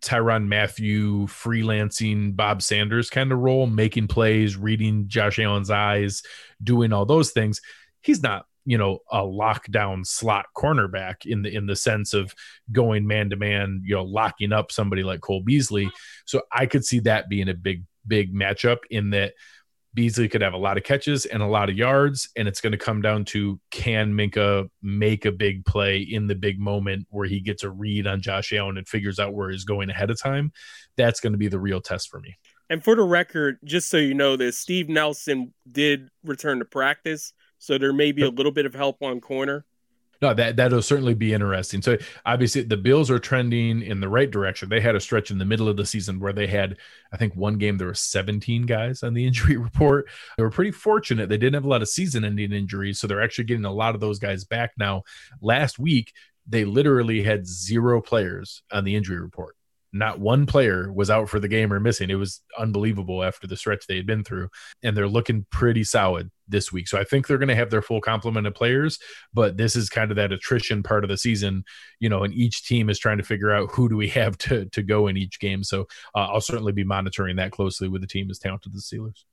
Tyrann Mathieu freelancing Bob Sanders kind of role, making plays, reading Josh Allen's eyes, doing all those things. He's not you know a lockdown slot cornerback in the in the sense of going man to man you know locking up somebody like Cole Beasley. So I could see that being a big big matchup in that Beasley could have a lot of catches and a lot of yards and it's going to come down to can Minkah make a big play in the big moment where he gets a read on Josh Allen and figures out where he's going ahead of time? That's going to be the real test for me. And for the record just so you know this Steve Nelson did return to practice so there may be a little bit of help on corner. No, that that'll certainly be interesting. So obviously the Bills are trending in the right direction. They had a stretch in the middle of the season where they had, I think, one game there were 17 guys on the injury report. They were pretty fortunate. They didn't have a lot of season-ending injuries, so they're actually getting a lot of those guys back now. Last week, they literally had zero players on the injury report not one player was out for the game or missing. It was unbelievable after the stretch they had been through, and they're looking pretty solid this week. So I think they're going to have their full complement of players, but this is kind of that attrition part of the season, you know, and each team is trying to figure out who do we have to to go in each game. So uh, I'll certainly be monitoring that closely with the team as talented as the Steelers.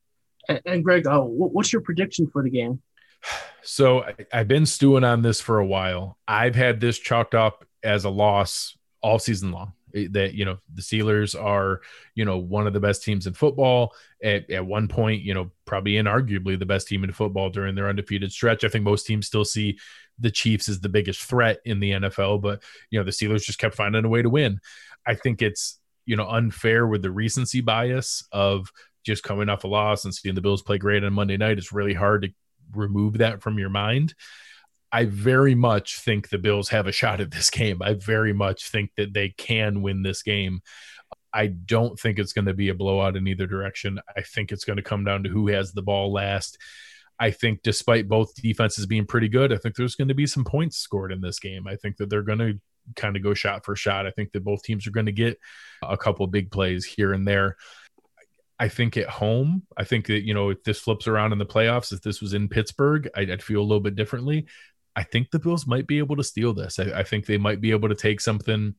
And, and Greg, uh, what's your prediction for the game? So I, I've been stewing on this for a while. I've had this chalked up as a loss all season long that you know the Steelers are you know one of the best teams in football. At, at one point you know probably inarguably the best team in football during their undefeated stretch. I think most teams still see the Chiefs as the biggest threat in the NFL but you know the Steelers just kept finding a way to win. I think it's you know unfair with the recency bias of just coming off a loss and seeing the Bills play great on Monday night. It's really hard to remove that from your mind I very much think the Bills have a shot at this game. I very much think that they can win this game. I don't think it's going to be a blowout in either direction. I think it's going to come down to who has the ball last. I think despite both defenses being pretty good, I think there's going to be some points scored in this game. I think that they're going to kind of go shot for shot. I think that both teams are going to get a couple big plays here and there. I think at home, I think that, you know, if this flips around in the playoffs, if this was in Pittsburgh, I'd, I'd feel a little bit differently. I think the Bills might be able to steal this. I, I think they might be able to take something,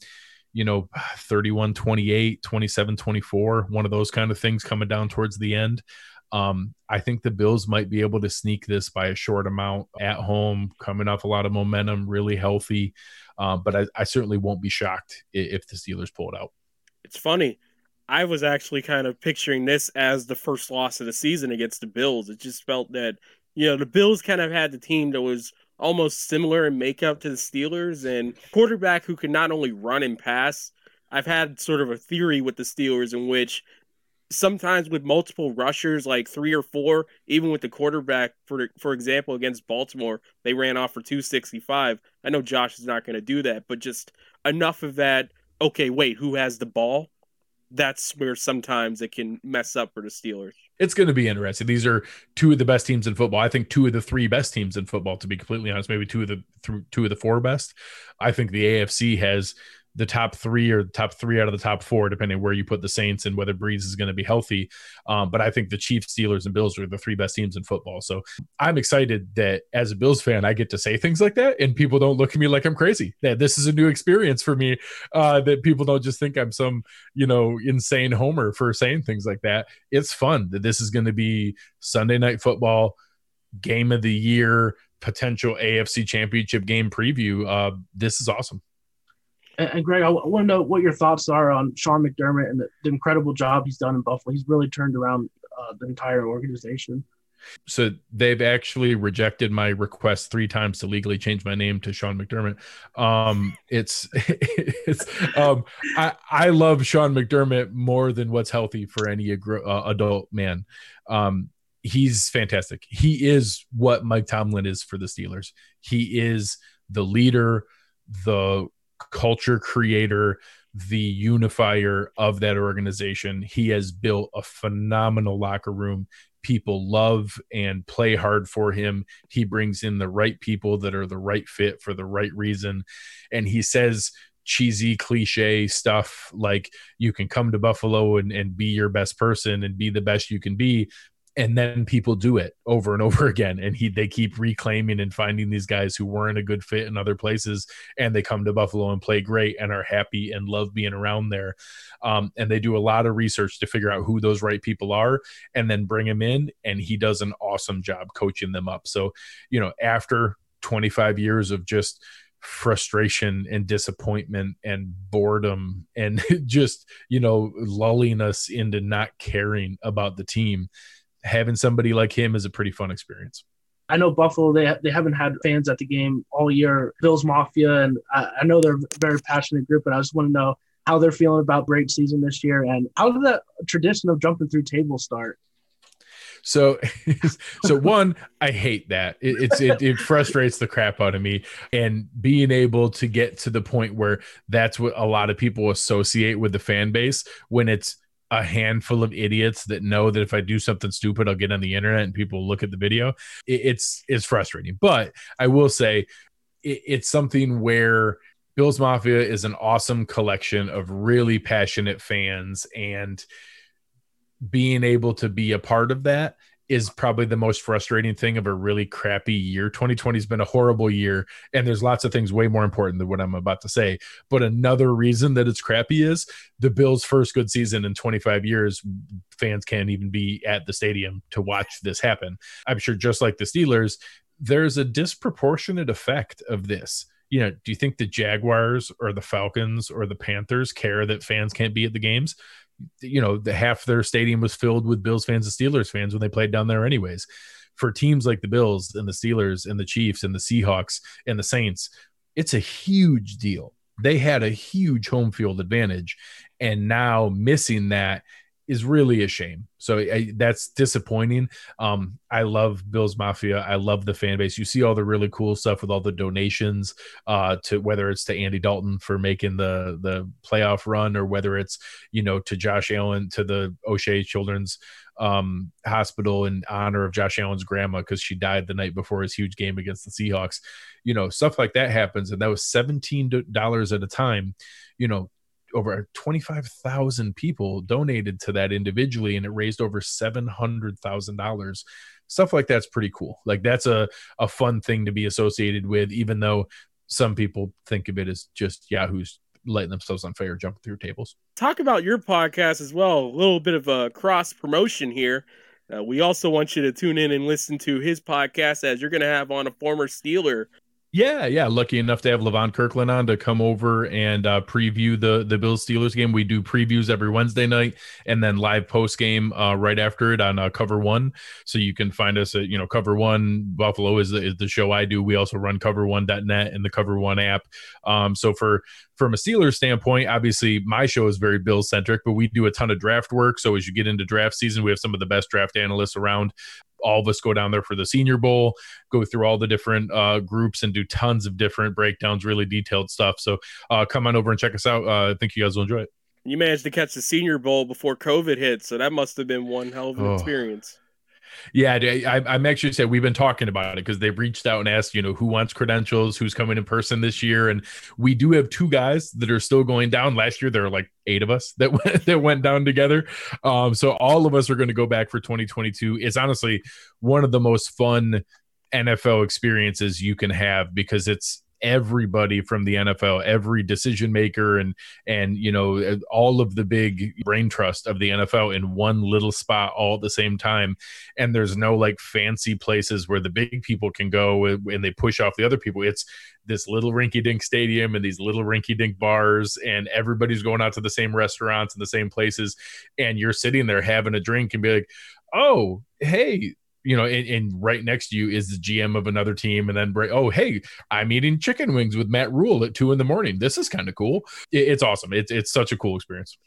you know, 31 28, 27 24, one of those kind of things coming down towards the end. Um, I think the Bills might be able to sneak this by a short amount at home, coming off a lot of momentum, really healthy. Uh, but I, I certainly won't be shocked if the Steelers pull it out. It's funny. I was actually kind of picturing this as the first loss of the season against the Bills. It just felt that, you know, the Bills kind of had the team that was almost similar in makeup to the Steelers and quarterback who can not only run and pass. I've had sort of a theory with the Steelers in which sometimes with multiple rushers, like three or four, even with the quarterback, for for example, against Baltimore, they ran off for 265. I know Josh is not going to do that, but just enough of that. Okay, wait, who has the ball? That's where sometimes it can mess up for the Steelers. It's going to be interesting. These are two of the best teams in football. I think two of the three best teams in football, to be completely honest, maybe two of the th- two of the four best. I think the AFC has the top three or top three out of the top four, depending where you put the Saints and whether Brees is going to be healthy. Um, but I think the Chiefs, Steelers, and Bills are the three best teams in football. So I'm excited that as a Bills fan, I get to say things like that, and people don't look at me like I'm crazy. That this is a new experience for me. Uh, that people don't just think I'm some you know insane homer for saying things like that. It's fun that this is going to be Sunday night football game of the year potential AFC championship game preview. Uh, this is awesome. And, and Greg, I, w- I want to know what your thoughts are on Sean McDermott and the, the incredible job he's done in Buffalo. He's really turned around uh, the entire organization. So they've actually rejected my request three times to legally change my name to Sean McDermott. Um, it's it's um, I I love Sean McDermott more than what's healthy for any uh, adult man. Um, he's fantastic. He is what Mike Tomlin is for the Steelers. He is the leader, the culture creator, the unifier of that organization. He has built a phenomenal locker room. People love and play hard for him. He brings in the right people that are the right fit for the right reason. And he says, cheesy cliche stuff like you can come to buffalo and, and be your best person and be the best you can be and then people do it over and over again. And he they keep reclaiming and finding these guys who weren't a good fit in other places and they come to buffalo and play great and are happy and love being around there. Um, and they do a lot of research to figure out who those right people are and then bring them in and he does an awesome job coaching them up. So you know after 25 years of just frustration and disappointment and boredom and just you know lulling us into not caring about the team having somebody like him is a pretty fun experience. I know Buffalo, they, they haven't had fans at the game all year. Bills Mafia, and I, I know they're a very passionate group, but I just want to know how they're feeling about great season this year and how did that tradition of jumping through tables start? So, so one, I hate that. It, it's it, it frustrates the crap out of me, and being able to get to the point where that's what a lot of people associate with the fan base when it's a handful of idiots that know that if I do something stupid, I'll get on the internet and people look at the video. it's it's frustrating, but I will say it, it's something where Bills Mafia is an awesome collection of really passionate fans, and being able to be a part of that is probably the most frustrating thing of a really crappy year. 2020 has been a horrible year, and there's lots of things way more important than what I'm about to say. But another reason that it's crappy is the Bills' first good season in 25 years. Fans can't even be at the stadium to watch this happen. I'm sure, just like the Steelers, there's a disproportionate effect of this you know, do you think the Jaguars or the Falcons or the Panthers care that fans can't be at the games? You know, the half their stadium was filled with Bills fans and Steelers fans when they played down there, anyways. For teams like the Bills and the Steelers and the Chiefs and the Seahawks and the Saints, it's a huge deal. They had a huge home field advantage, and now missing that is really a shame. So I, that's disappointing. Um, I love Bills Mafia. I love the fan base. You see all the really cool stuff with all the donations uh, to whether it's to Andy Dalton for making the the playoff run or whether it's you know to Josh Allen to the Oishei Children's um, Hospital in honor of Josh Allen's grandma because she died the night before his huge game against the Seahawks. You know stuff like that happens, and that was seventeen dollars at a time. You know over 25,000 people donated to that individually and it raised over $700,000. Stuff like that's pretty cool. Like that's a, a fun thing to be associated with, even though some people think of it as just Yahoo's lighting themselves on fire, jumping through tables. Talk about your podcast as well. A little bit of a cross promotion here. Uh, we also want you to tune in and listen to his podcast as you're going to have on a former Steeler yeah, yeah. Lucky enough to have Levon Kirkland on to come over and uh, preview the the Bills Steelers game. We do previews every Wednesday night and then live post game uh, right after it on uh, Cover One. So you can find us at you know Cover One Buffalo is the, is the show I do. We also run Cover One net and the Cover One app. Um, so for from a Steelers standpoint, obviously my show is very Bills centric, but we do a ton of draft work. So as you get into draft season, we have some of the best draft analysts around all of us go down there for the Senior Bowl, go through all the different uh, groups and do tons of different breakdowns, really detailed stuff. So uh, come on over and check us out. Uh, I think you guys will enjoy it. You managed to catch the Senior Bowl before COVID hit, so that must have been one hell of an oh. experience. Yeah, I, I'm actually saying we've been talking about it because they've reached out and asked, you know, who wants credentials, who's coming in person this year, and we do have two guys that are still going down. Last year there were like eight of us that went, that went down together, um, so all of us are going to go back for 2022. It's honestly one of the most fun NFL experiences you can have because it's everybody from the NFL, every decision maker, and and you know all of the big brain trust of the NFL in one little spot all at the same time. And there's no like fancy places where the big people can go and they push off the other people. It's this little rinky dink stadium and these little rinky dink bars, and everybody's going out to the same restaurants and the same places, and you're sitting there having a drink and be like, oh, hey, you know, and, and, right next to you is the GM of another team, and then oh hey, I'm eating chicken wings with Matt Rhule at two in the morning. This is kind of cool. It, it's awesome. It's it's such a cool experience.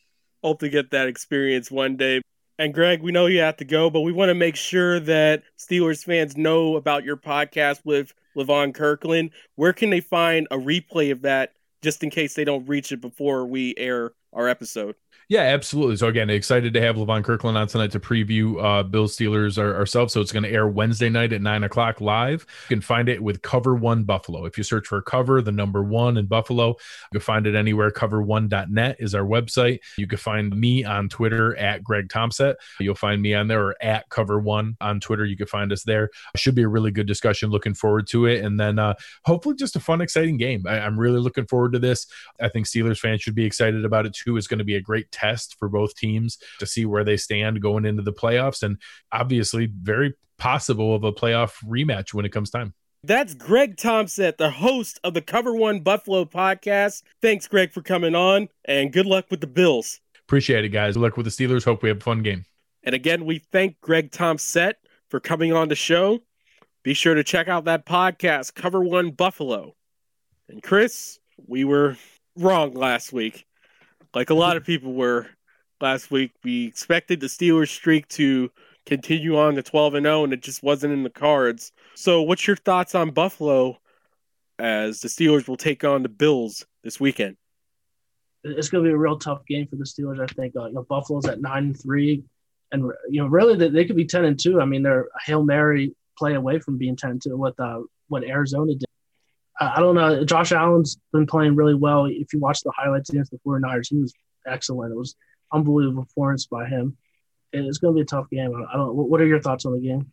Hope to get that experience one day. And Greg, we know you have to go, but we want to make sure that Steelers fans know about your podcast with Levon Kirkland. Where can they find a replay of that, just in case they don't reach it before we air our episode? Yeah, absolutely. So again, excited to have Levon Kirkland on tonight to preview uh, Bill Steelers our, ourselves. So it's going to air Wednesday night at nine o'clock live. You can find it with Cover One Buffalo. If you search for Cover, the number one in Buffalo, you can find it anywhere. Cover1.net is our website. You can find me on Twitter at Greg Tompsett. You'll find me on there or at Cover One on Twitter. You can find us there. Should be a really good discussion. Looking forward to it, and then uh, hopefully just a fun, exciting game. I, I'm really looking forward to this. I think Steelers fans should be excited about it too. It's going to be a great test for both teams to see where they stand going into the playoffs. And obviously, very possible of a playoff rematch when it comes time. That's Greg Tompsett, the host of the Cover One Buffalo podcast. Thanks, Greg, for coming on, and good luck with the Bills. Appreciate it, guys. Good luck with the Steelers. Hope we have a fun game. And again, we thank Greg Tompsett for coming on the show. Be sure to check out that podcast, Cover One Buffalo. And Chris, we were wrong last week like a lot of people were last week. We expected the Steelers streak to continue on to 12 and 0 and it just wasn't in the cards. So what's your thoughts on Buffalo as the Steelers will take on the Bills this weekend? It's going to be a real tough game for the Steelers. I think uh, you know Buffalo's at 9 and 3 and you know really they, they could be 10 and 2. I mean they're a Hail Mary play away from being 10 and 2 with uh, what Arizona did. I don't know. Josh Allen's been playing really well. If you watch the highlights against the 49ers, he was excellent. It was unbelievable performance by him. And it's going to be a tough game. I don't. What are your thoughts on the game?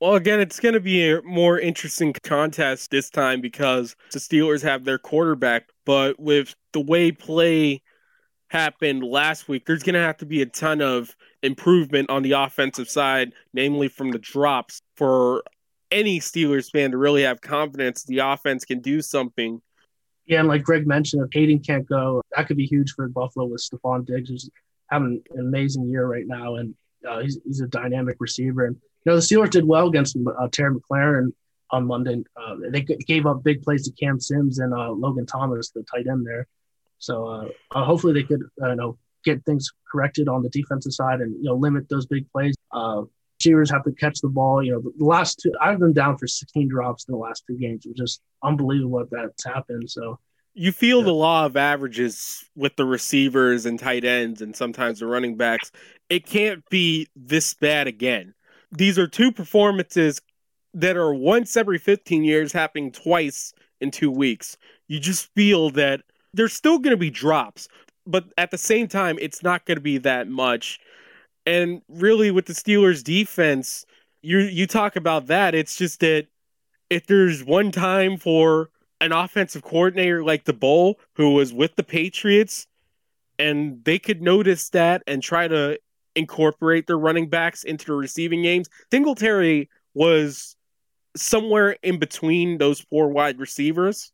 Well, again, it's going to be a more interesting contest this time because the Steelers have their quarterback, but with the way play happened last week, there's going to have to be a ton of improvement on the offensive side, namely from the drops for any Steelers fan to really have confidence the offense can do something. Yeah, and like Greg mentioned, if Haden can't go, that could be huge for Buffalo with Stefon Diggs, who's having an amazing year right now, and uh, he's he's a dynamic receiver. And you know the Steelers did well against uh, Terry McLaurin on Monday. Uh, they gave up big plays to Cam Sims and uh, Logan Thomas, the tight end there. So uh, uh, hopefully they could, you know, get things corrected on the defensive side and you know limit those big plays receivers have to catch the ball. You know, the last two, I've been down for 16 drops in the last two games. Was just unbelievable what that's happened. So you feel yeah. the law of averages with the receivers and tight ends and sometimes the running backs. It can't be this bad again. These are two performances that are once every 15 years happening twice in two weeks. You just feel that there's still going to be drops, but at the same time, it's not going to be that much. And really, with the Steelers' defense, you you talk about that. It's just that if there's one time for an offensive coordinator like Daboll, who was with the Patriots, and they could notice that and try to incorporate their running backs into the receiving games. Singletary was somewhere in between those four wide receivers,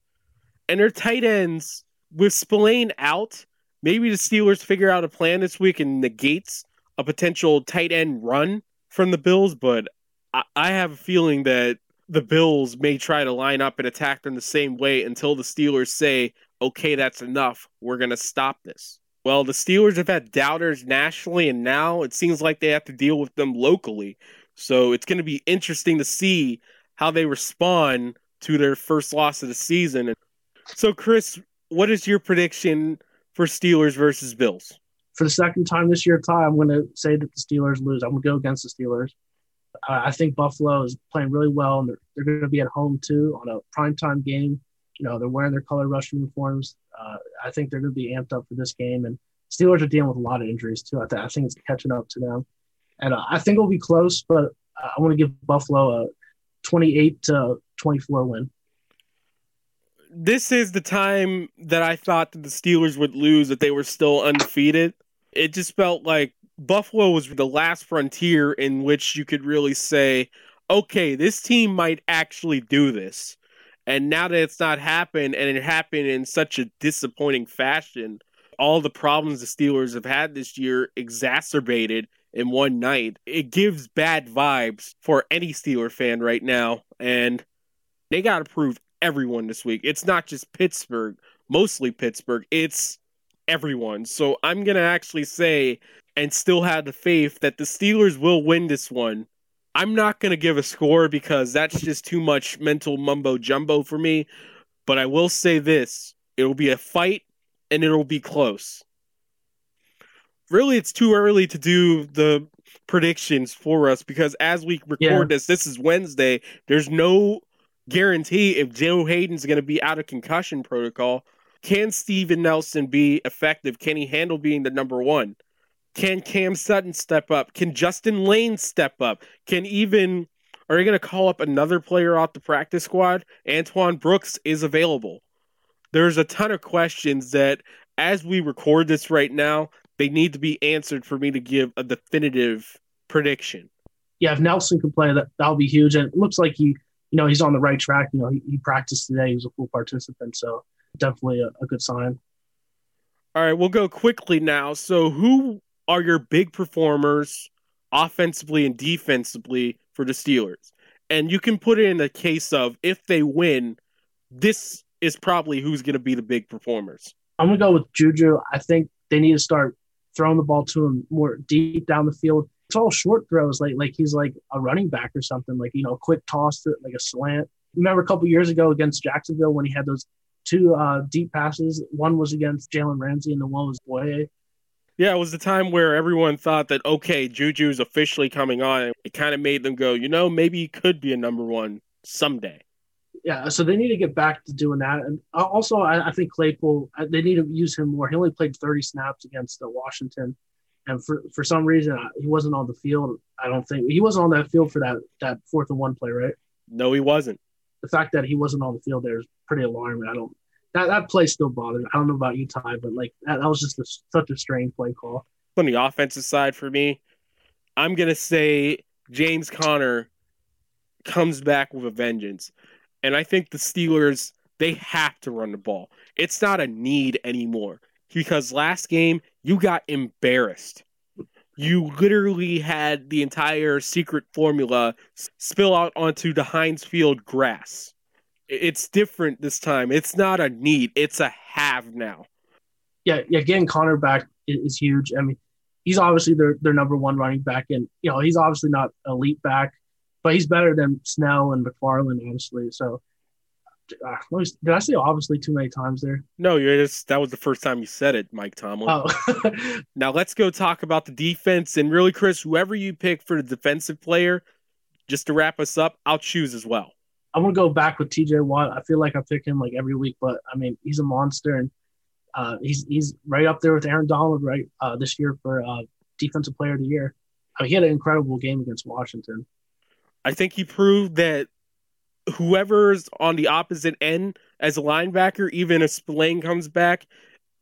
and their tight ends with Spillane out. Maybe the Steelers figure out a plan this week and negates a potential tight end run from the Bills, but I, I have a feeling that the Bills may try to line up and attack them the same way until the Steelers say, okay, that's enough. We're going to stop this. Well, the Steelers have had doubters nationally, and now it seems like they have to deal with them locally. So it's going to be interesting to see how they respond to their first loss of the season. So, Chris, what is your prediction for Steelers versus Bills? For the second time this year, Ty, I'm going to say that the Steelers lose. I'm going to go against the Steelers. Uh, I think Buffalo is playing really well, and they're, they're going to be at home too on a primetime game. You know, they're wearing their color rush uniforms. Uh, I think they're going to be amped up for this game. And Steelers are dealing with a lot of injuries too. I, th- I think it's catching up to them. And uh, I think it'll be close, but I want to give Buffalo a 28 to 24 win. This is the time that I thought that the Steelers would lose if they were still undefeated. It just felt like Buffalo was the last frontier in which you could really say, okay, this team might actually do this. And now that it's not happened and it happened in such a disappointing fashion, all the problems the Steelers have had this year exacerbated in one night. It gives bad vibes for any Steeler fan right now. And they got to prove everyone this week. It's not just Pittsburgh, mostly Pittsburgh, it's everyone. So I'm going to actually say and still have the faith that the Steelers will win this one. I'm not going to give a score because that's just too much mental mumbo jumbo for me. But I will say this it'll be a fight and it'll be close really it's too early to do the predictions for us because as we record yeah. this, this is Wednesday. There's no guarantee if Joe Haden's going to be out of concussion protocol. Can Steven Nelson be effective? Can he handle being the number one? Can Cam Sutton step up? Can Justin Layne step up? Can even are you going to call up another player off the practice squad? Antoine Brooks is available. There's a ton of questions that, as we record this right now, they need to be answered for me to give a definitive prediction. Yeah, if Nelson can play, that that'll be huge. And it looks like he, you know, he's on the right track. You know, he, he practiced today. He was a full participant, so definitely a, a good sign. All right, we'll go quickly now. So, who are your big performers offensively and defensively for the Steelers? And you can put it in the case of if they win, this is probably who's going to be the big performers. I'm going to go with Juju. I think they need to start throwing the ball to him more deep down the field. It's all short throws, like like he's like a running back or something, like you know, quick toss to like a slant. Remember a couple years ago against Jacksonville when he had those two uh, deep passes. One was against Jalen Ramsey, and the one was Bouye. Yeah, it was the time where everyone thought that okay, Juju's officially coming on. It kind of made them go, you know, maybe he could be a number one someday yeah, so they need to get back to doing that. And also, I, I, think Claypool, uh, they need to use him more. He only played 30 snaps against uh, Washington. And for, for some reason, uh, he wasn't on the field. I don't think he wasn't on that field for that, that fourth and one play, right? No, he wasn't. The fact that he wasn't on the field there is pretty alarming. I don't, that, that play still bothers. I don't know about you, Ty, but like that, that was just a, such a strange play call. On the offensive side for me, I'm to say James Conner comes back with a vengeance. And I think the Steelers, they have to run the ball. It's not a need anymore because last game, you got embarrassed. You literally had the entire secret formula spill out onto the Heinz Field grass. It's different this time. It's not a need, it's a have now. Yeah, yeah, getting Conner back is huge. I mean, he's obviously their, their number one running back, and you know, he's obviously not elite back, but he's better than Snell and McFarland, honestly. So, uh, did I say obviously too many times there? No, you just that was the first time you said it, Mike Tomlin. Oh. now let's go talk about the defense and really, Chris, whoever you pick for the defensive player, just to wrap us up, I'll choose as well. I'm gonna go back with T.J. Watt. I feel like I pick him like every week, but I mean he's a monster and uh, he's he's right up there with Aaron Donald right uh, this year for uh, defensive player of the year. I mean, he had an incredible game against Washington. I think he proved that whoever's on the opposite end as a linebacker, even if Spillane comes back,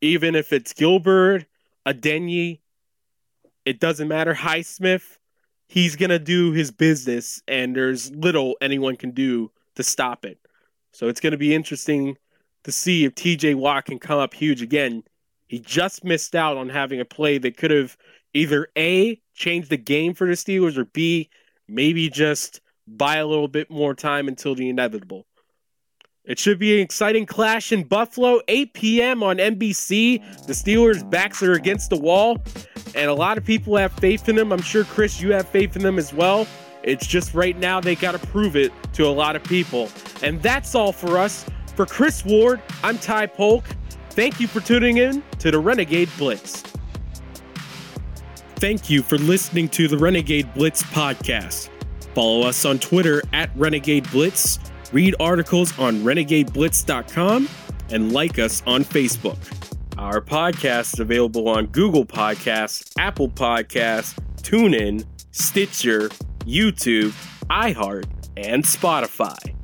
even if it's Gilbert, Adeniyi, it doesn't matter. Highsmith, he's gonna do his business, and there's little anyone can do to stop it. So it's gonna be interesting to see if TJ Watt can come up huge again. He just missed out on having a play that could have either A changed the game for the Steelers or B maybe just buy a little bit more time until the inevitable. It should be an exciting clash in Buffalo, 8 p.m. on NBC. The Steelers' backs are against the wall, and a lot of people have faith in them. I'm sure, Chris, you have faith in them as well. It's just right now they got to prove it to a lot of people. And that's all for us. For Chris Ward, I'm Ty Polk. Thank you for tuning in to the Renegade Blitz. Thank you for listening to the Renegade Blitz podcast. Follow us on Twitter at Renegade Blitz, read articles on renegadeblitz.com, and like us on Facebook. Our podcast is available on Google Podcasts, Apple Podcasts, TuneIn, Stitcher, YouTube, iHeart, and Spotify.